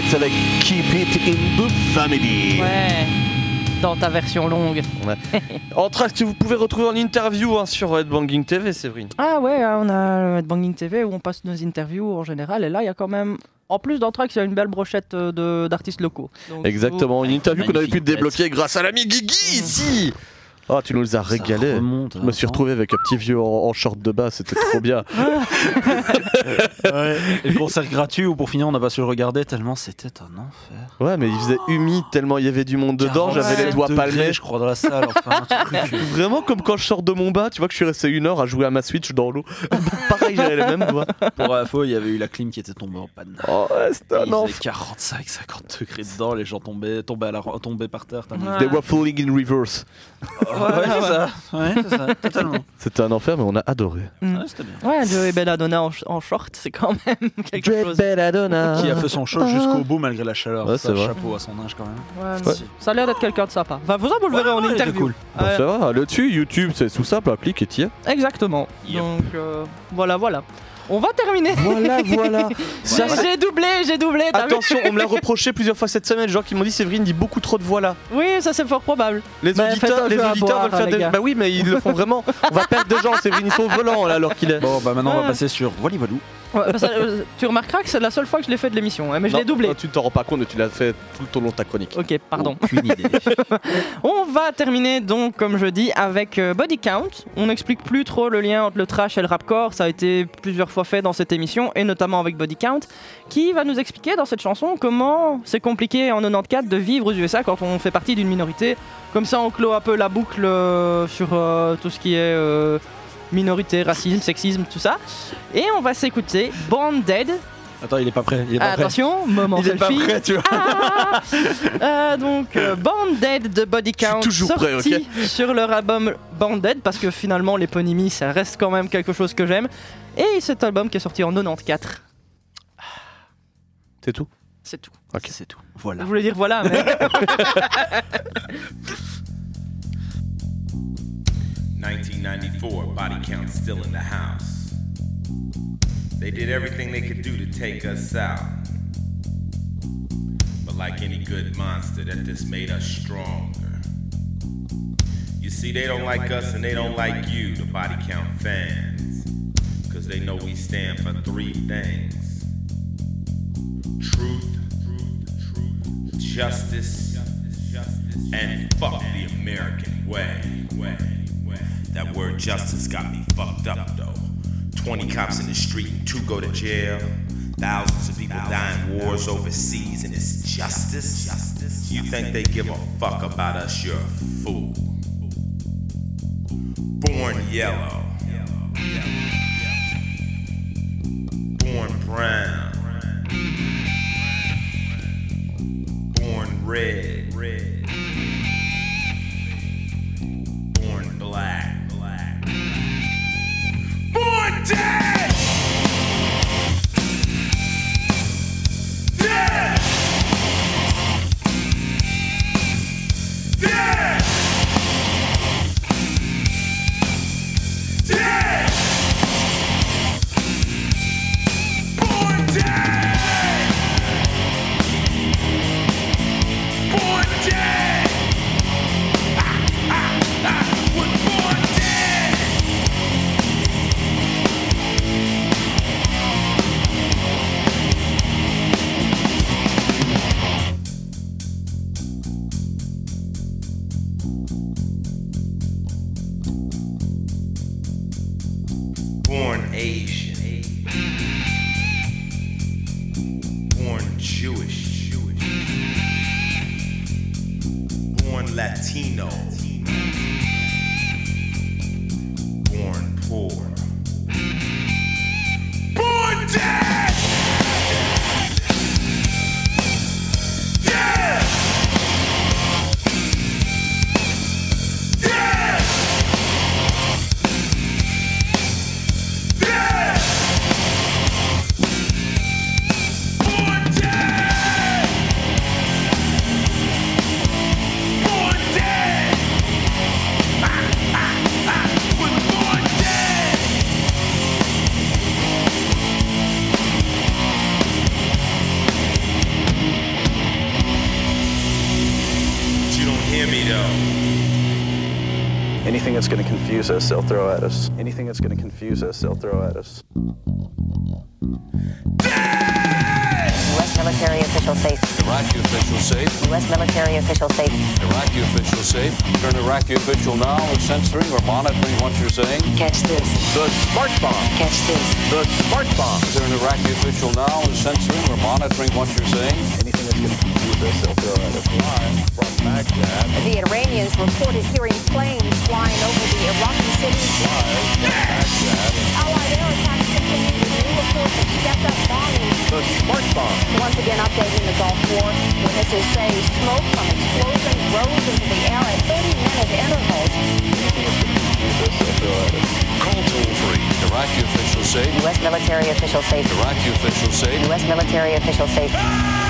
Anthrax avec Keep It in the Family. Ouais. Dans ta version longue. Anthrax que vous pouvez retrouver en interview hein, sur Headbanging TV, Séverine. Ah ouais, on a le Banging TV où on passe nos interviews en général. Et là, il y a quand même. En plus d'Anthrax, il y a une belle brochette euh, de- d'artistes locaux. Donc, Exactement, une interview qu'on avait pu débloquer grâce à l'ami Guigui ici. Oh, tu nous as régalé. Remonte, Je me suis hein. retrouvé avec un petit vieux en, en short de bas, c'était trop bien. Et le concert gratuit où pour finir on n'a pas su le regarder tellement c'était un enfer. Ouais, mais il faisait humide tellement il y avait du monde dedans, j'avais les 47 doigts degrés, palmés. Je crois dans la salle. Enfin, un truc. Vraiment comme quand je sors de mon bas, tu vois que je suis resté une heure à jouer à ma Switch dans l'eau. Pareil, j'avais les mêmes doigts. Pour info, il y avait eu la clim qui était tombée en panne. Oh, ouais, c'était un Il faisait enfer. 45, 50 degrés dedans, les gens tombaient, tombaient, à la, tombaient par terre. Ouais. Des waffling in reverse. Ouais, c'est ça. Ouais, c'est ça, totalement. C'était un enfer, mais on a adoré. Mm. Ouais, c'était bien. Ouais, Joey Belladonna en, sh- en short, c'est quand même quelque chose. Belladonna. Qui a fait son show jusqu'au bout malgré la chaleur. Ouais, Ça, c'est vrai. chapeau à son âge quand même. Ouais, Ouais. Ça a l'air d'être quelqu'un de sympa. Enfin, vous, vous le verrez en interview. cool. Ouais, ça va, allez dessus, YouTube, c'est tout simple, un clic et t'y es. exactement. Yep. Donc, euh, voilà, voilà. On va terminer. Voilà, voilà. Ça, J'ai doublé, j'ai doublé. t'as vu Attention, on me l'a reproché plusieurs fois cette semaine, gens qui m'ont dit Séverine dit beaucoup trop de voix là. Oui, ça c'est fort probable. Les Bah, faites auditeurs, un les jeu à auditeurs boire, veulent faire les des. gars. Bah oui, mais ils le font vraiment. On va perdre des gens, Séverine, ils sont au volant là, alors qu'il est. Bon, bah maintenant on Ah. va passer sur Voili Voilou. Ouais, parce que, euh, tu remarqueras que c'est la seule fois que je l'ai fait de l'émission, hein, mais je l'ai doublé. non, tu t'en rends pas compte, tu l'as fait tout au long de ta chronique. Ok, pardon. Aucune idée. On va terminer donc, comme je dis, avec euh, Body Count. On n'explique plus trop le lien entre le trash et le rapcore. Ça a été plusieurs fois fait dans cette émission, et notamment avec Body Count, qui va nous expliquer dans cette chanson comment c'est compliqué en 94 de vivre aux USA quand on fait partie d'une minorité. Comme ça, on clôt un peu la boucle euh, sur euh, tout ce qui est euh, minorité, racisme, sexisme, tout ça. Et on va s'écouter Born Dead. Attends, il est pas prêt. Il est pas prêt. Attention, moment Il est pas selfie. prêt, tu vois. Ah Euh, donc, euh, Banded de Body Count, toujours prêt, sorti sur leur album Banded, parce que finalement, l'éponymie, ça reste quand même quelque chose que j'aime. Et cet album qui est sorti en 94, C'est tout? C'est tout. Ok. C'est tout. Voilà. Je voulais dire voilà, mais 1994, body count still in the house. They did everything they could do to take us out. But like any good monster, that just made us stronger. You see, they don't like us and they don't like you, the body count fans. Cause they know we stand for three things truth, justice, and fuck the American way. way, way. That word justice got me fucked up though. 20 cops in the street and two go to jail. Thousands of people die in wars overseas and it's justice? Justice? You think they give a fuck about us? You're a fool. Born yellow. Born brown. Born red. Born. Black. Born dead. Dead. Confuse us, they'll throw at us. Anything that's going to confuse us, they'll throw at us. U.S. military official safe. Iraqi official safe. U.S. military official safe. Iraqi official safe. Turn Iraqi official now is censoring or monitoring what you're saying. Catch this. The smart bomb. Catch this. The smart bomb. Is there an Iraqi official now is censoring or monitoring what you're saying? Anything that's going to confuse us, they'll throw at us. Live from Baghdad. The Iranians reported hearing planes flying over the Iraqi cities. Live Baghdad. Allied air attacks continue with new reports of stepped up bombing. The smart bomb. Once again updating the Gulf War. Witnesses say smoke from explosions rose into the air at 30-minute intervals. Confuse us, they'll throw at us. Call toll free. Iraqi official safe. U.S. military official safe. Iraqi official safe. U.S. military official safe. Ah!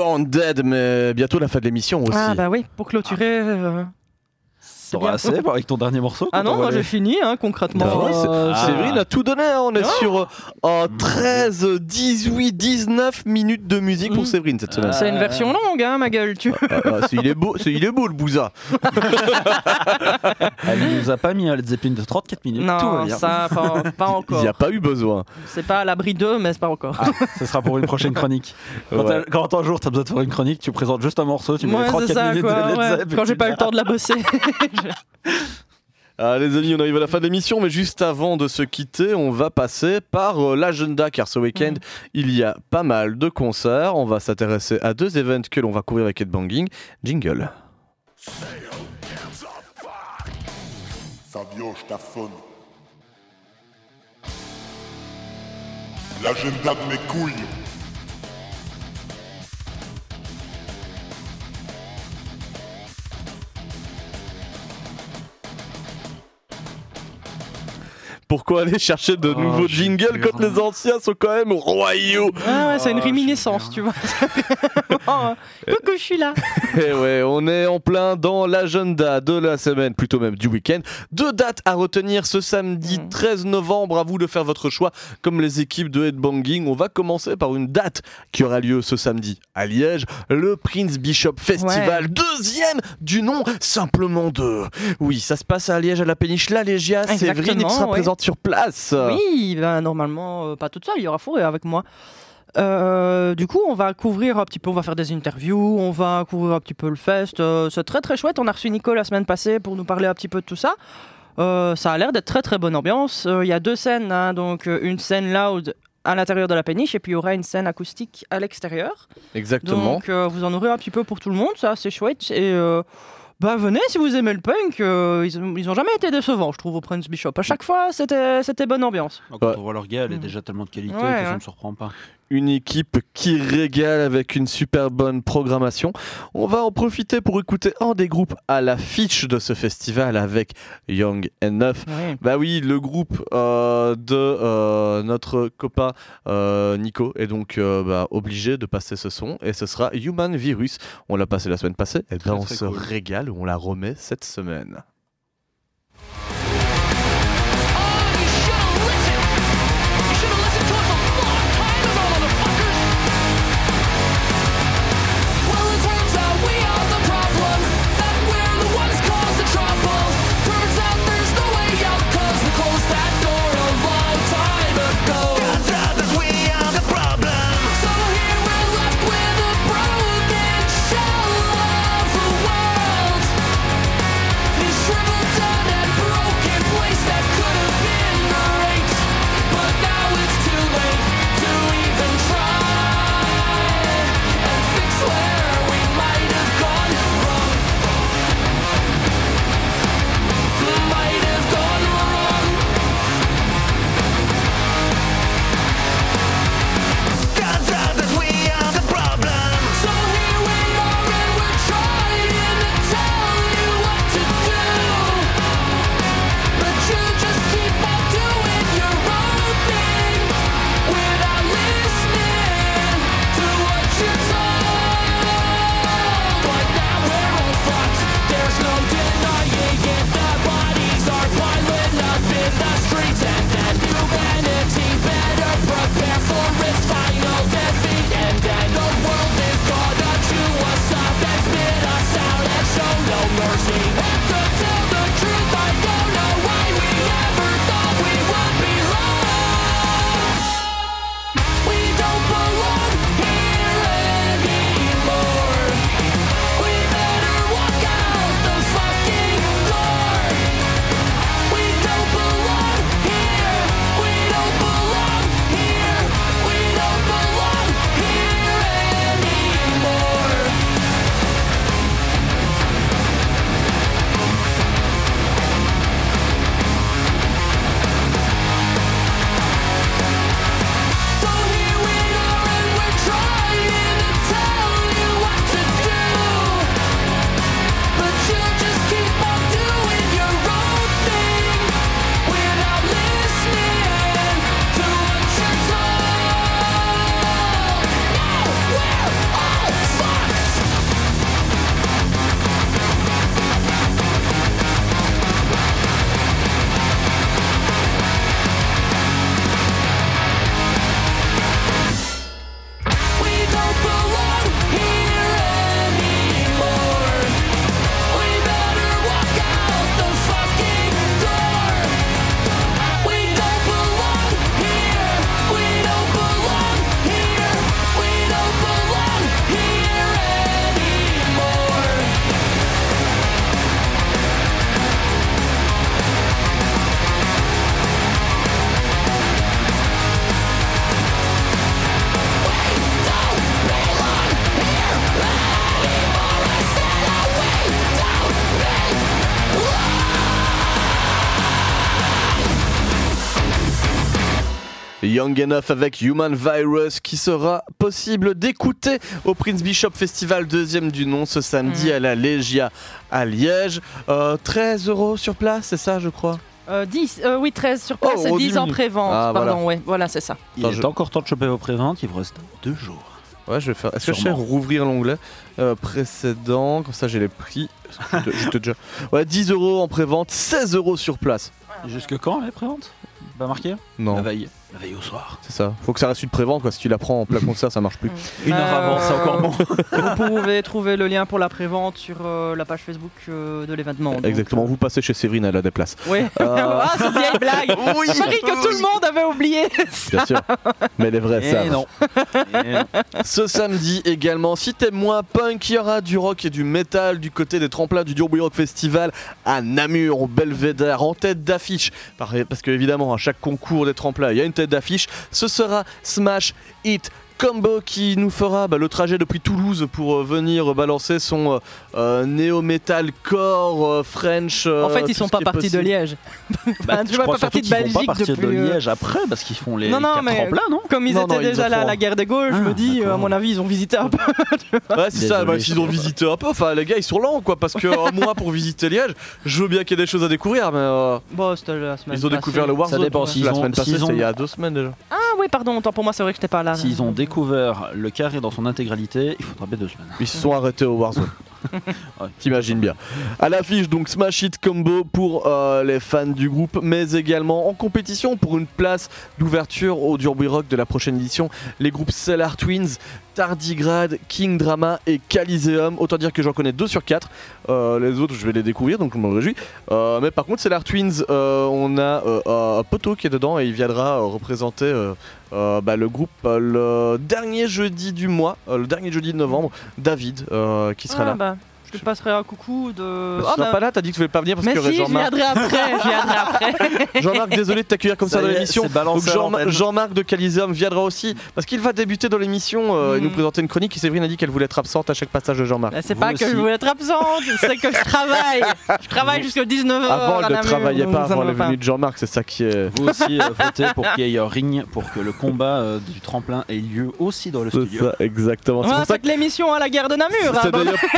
Born Dead, mais bientôt la fin de l'émission aussi. Ah bah oui, pour clôturer. euh, T'auras bien. assez avec ton dernier morceau Ah non, moi j'ai fini, hein, concrètement. Bah Euh, Ah. Séverine a tout donné, hein. on est Ah. sur euh, en 13, 18, 19 minutes de musique pour Mm. Séverine cette semaine. C'est une version longue, hein, ma gueule. Tu... Ah, ah, c'est- il, est beau, c'est- il est beau le bouza. Elle nous a pas mis un Led Zeppelin de 34 minutes. tout va Non, bien. ça, pas, pas Il encore. n'y a pas eu besoin. C'est pas à l'abri d'eux, mais c'est pas encore. Ah, ce sera pour une prochaine chronique. Quand, Ouais. t'as- quand un jour t'as besoin de faire une chronique, tu présentes juste un morceau, tu mets Ouais, les c'est 34 ça, minutes quoi. de Led ouais. Quand j'ai pas eu le temps de la bosser. Ah, les amis, on arrive à la fin de l'émission, mais juste avant de se quitter, on va passer par euh, l'agenda, car ce week-end, il y a pas mal de concerts. On va s'intéresser à deux événements que l'on va couvrir avec Headbanging. Jingle. Fabio, je t'affonne. L'agenda de mes couilles. Pourquoi aller chercher de Oh, nouveaux jingles quand les anciens sont quand même royaux Ah ouais, c'est une Ah, réminiscence, tu vois. Oh, Coucou, je suis là. Et ouais, on est en plein dans l'agenda de la semaine, plutôt même du week-end. Deux dates à retenir ce samedi Mm. 13 novembre. À vous de faire votre choix, comme les équipes de Headbanging. On va commencer par une date qui aura lieu ce samedi à Liège, le Prince Bishop Festival, deuxième du nom, simplement deux. Oui, ça se passe à Liège, à la péniche La Légia. Séverine, seras ouais. présente sur place. Oui, ben, normalement, euh, pas toute seule, il y aura Fourré avec moi. Euh, du coup, on va couvrir un petit peu, on va faire des interviews, on va couvrir un petit peu le fest. Euh, c'est très très chouette. On a reçu Nico la semaine passée pour nous parler un petit peu de tout ça. Euh, ça a l'air d'être très très bonne ambiance. Il y a deux scènes, hein, donc une scène loud à l'intérieur de la péniche et puis il y aura une scène acoustique à l'extérieur. Exactement. Donc vous en aurez un petit peu pour tout le monde, ça c'est chouette. Et bah venez si vous aimez le punk, euh, ils, ont- ils ont jamais été décevants, je trouve, au Prince Bishop. À chaque fois, c'était c'était bonne ambiance. Quand on voit leur gars, elle est déjà tellement de qualité Ouais, que ça ouais. me surprend pas. Une équipe qui régale avec une super bonne programmation. On va en profiter pour écouter un des groupes à l'affiche de ce festival avec Young and Neuf. Ouais. Bah oui, le groupe euh, de euh, notre copain euh, Nico est donc bah, obligé de passer ce son et ce sera Human Virus. On l'a passé la semaine passée et Très, ben on très se cool. régale, on la remet cette semaine. Young Enough avec Human Virus qui sera possible d'écouter au Prince Bishop Festival deuxième du nom ce samedi Mm. à la Légia à Liège. Euh, 13 euros sur place, c'est ça je crois? Euh, 10, euh, oui 13 sur place Oh, et oh, 10 10 en pré-vente. Ah, Pardon, voilà. ouais, voilà c'est ça. Il Attends, est je- encore temps de choper vos préventes, il vous reste deux jours. Ouais, je vais faire. Est-ce que je sais rouvrir l'onglet euh, précédent Comme ça, j'ai les prix. Je te- je te déjà. Ouais, 10 euros en prévente, 16 euros sur place. Jusque quand les préventes? Pas marqué? Non, La veille. La veille au soir. c'est ça. Faut que ça reste une prévente, quoi. Si tu la prends en plein concert, ça marche plus. Une heure Euh, avant, c'est encore bon. Vous pouvez trouver le lien pour la prévente sur euh, la page Facebook euh, de l'événement. donc, Exactement. euh, Vous passez chez Séverine, elle a des places. Oui. Euh, ah, cette vieille blague. Oui, Je parie que tout le monde avait oublié. Bien sûr. Mais les vrais Eh savent. non. Eh non. Ce samedi également, si t'aimes moins punk, il y aura du rock et du métal du côté des tremplins du Durbouille Rock Festival à Namur, au Belvédère, en tête d'affiche. Par- Parce que évidemment, à chaque concours des tremplins, il y a une tête d'affiche. Ce sera Smash Hit Combo qui nous fera bah, le trajet depuis Toulouse pour euh, venir balancer son euh, euh, néo-metal core euh, French. euh, En fait, ils sont pas partis de. Liège. Bah, tu vois, pas partis de vont pas Belgique partir depuis. de euh, Liège après parce qu'ils font les Non, non, quatre mais tremplins, non comme ils Non, étaient non, ils déjà là à la guerre des Gauches, je Ah, me dis, d'accord. à mon avis, ils ont visité un peu. Ouais, c'est ça, bah, s'ils ont visité un peu, enfin les gars ils sont lents quoi, parce que euh, moi pour visiter Liège, je veux bien qu'il y ait des choses à découvrir, mais euh, Bon, c'était la semaine ils ont découvert le. Warzone. dépend, la s'ils ont- semaine passée, il y a deux semaines déjà. Ah oui, pardon, autant pour moi, c'est vrai que j'étais pas là. S'ils ont découvert le carré dans son intégralité, il faudra bien deux semaines. Ils se sont arrêtés au Warzone. T'imagines bien. À l'affiche, donc Smash Hit Combo pour euh, les fans du groupe, mais également en compétition pour une place d'ouverture au Durbuy Rock de la prochaine édition. Les groupes Cellar Twins, Tardigrade, King Drama et Caliseum. Autant dire que j'en connais deux sur quatre. Euh, les autres, je vais les découvrir, donc je me réjouis. Euh, mais par contre, Cellar Twins, euh, on a un poteau qui est dedans et il viendra représenter bah, le groupe le dernier jeudi du mois, le dernier jeudi de novembre. David qui sera Ah, là. bah, je te passerai un coucou de. Ah, bah, pas là, t'as dit que tu voulais pas venir parce Mais aurait si, je Jean-Marc. viendrai après, je viendrai après. Jean-Marc, désolé de t'accueillir comme ça, Ça dans l'émission. Jean-. Jean-Marc de Caliseum viendra aussi parce qu'il va débuter dans l'émission euh, et Mm. nous présenter une chronique. Et Séverine a dit qu'elle voulait être absente à chaque passage de Jean-Marc. Bah, c'est pas que aussi. je voulais être absente, c'est que je travaille. Je travaille jusqu'à 19h. Avant, elle ne travaillait pas avant la venue de Jean-Marc, c'est ça qui est. Vous aussi euh, votez pour qu'il y ait un ring pour que le combat euh, du tremplin ait lieu aussi dans le C'est studio. ça, exactement. On C'est pour ça fait l'émission à la guerre de Namur. hein,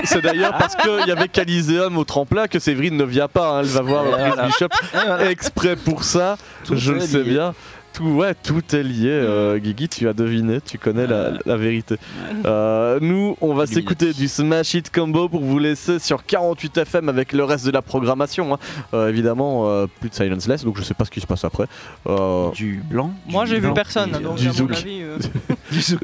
C'est C'est d'ailleurs parce qu'il y avait Caliseum au tremplin que Séverine ne vient pas. hein. Elle va voir Chris. Bishop exprès pour ça. Tout je le sais bien. Tout, ouais, tout est lié. euh, Guigui, tu as deviné, tu connais la, la vérité. Euh, nous, on va s'écouter du Smash Hit Combo pour vous laisser sur 48 FM avec le reste de la programmation. hein. Euh, évidemment, euh, plus de Silence Less, donc je sais pas ce qui se passe après. Euh, Du blanc. Moi, j'ai vu personne. et, Donc, du à mon zouk. avis, euh,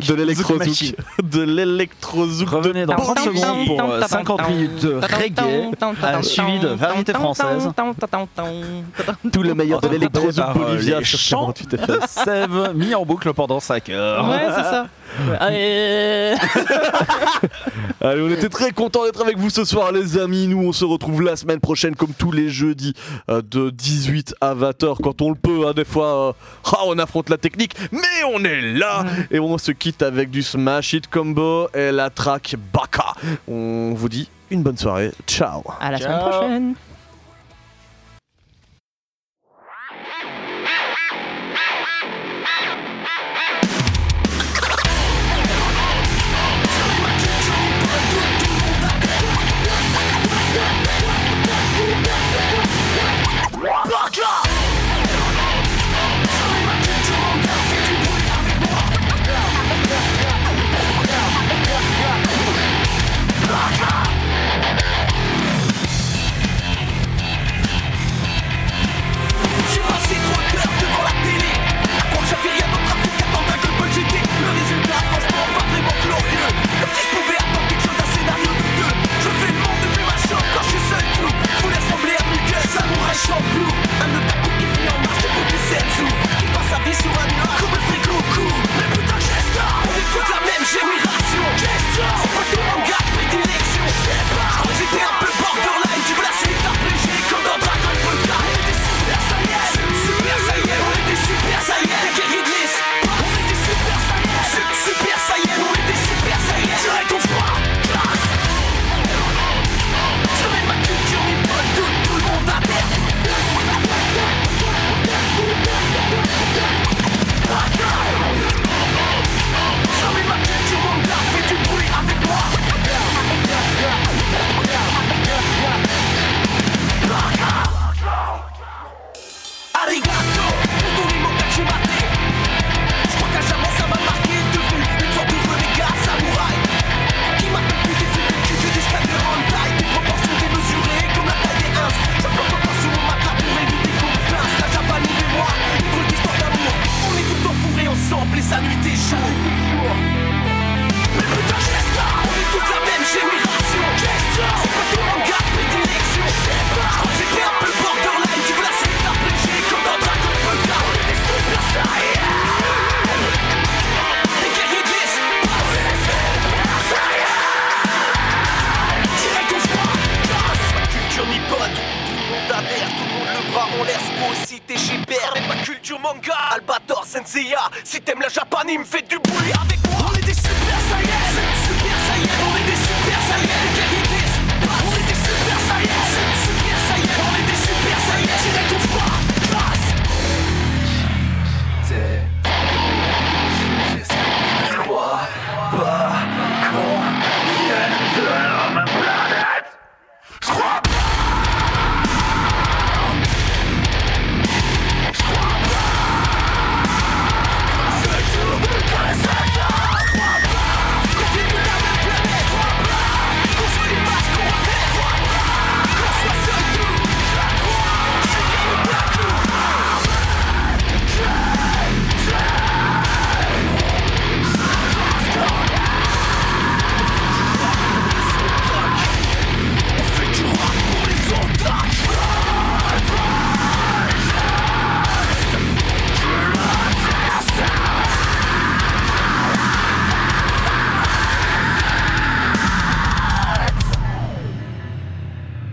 de l'électrozouk. De l'électrozouk. de Revenez dans 30 Tam, tam, secondes pour tam, euh, tam, 50 tam, minutes de reggae tam, suivi de variété française. Tout le meilleur de l'électrozouk par, euh, bolivien les sur chants 48 FM. Sève mis en boucle pendant 5 heures. Ouais, c'est ça. Allez. Allez, on était très contents d'être avec vous ce soir, les amis. Nous, on se retrouve la semaine prochaine, comme tous les jeudis, euh, de 18 à 20h, quand on le peut. hein, des fois, euh, ah, on affronte la technique, mais on est là. Et on se quitte avec du Smash It Combo et la track Baka. On vous dit une bonne soirée. Ciao. À la Ciao. semaine prochaine.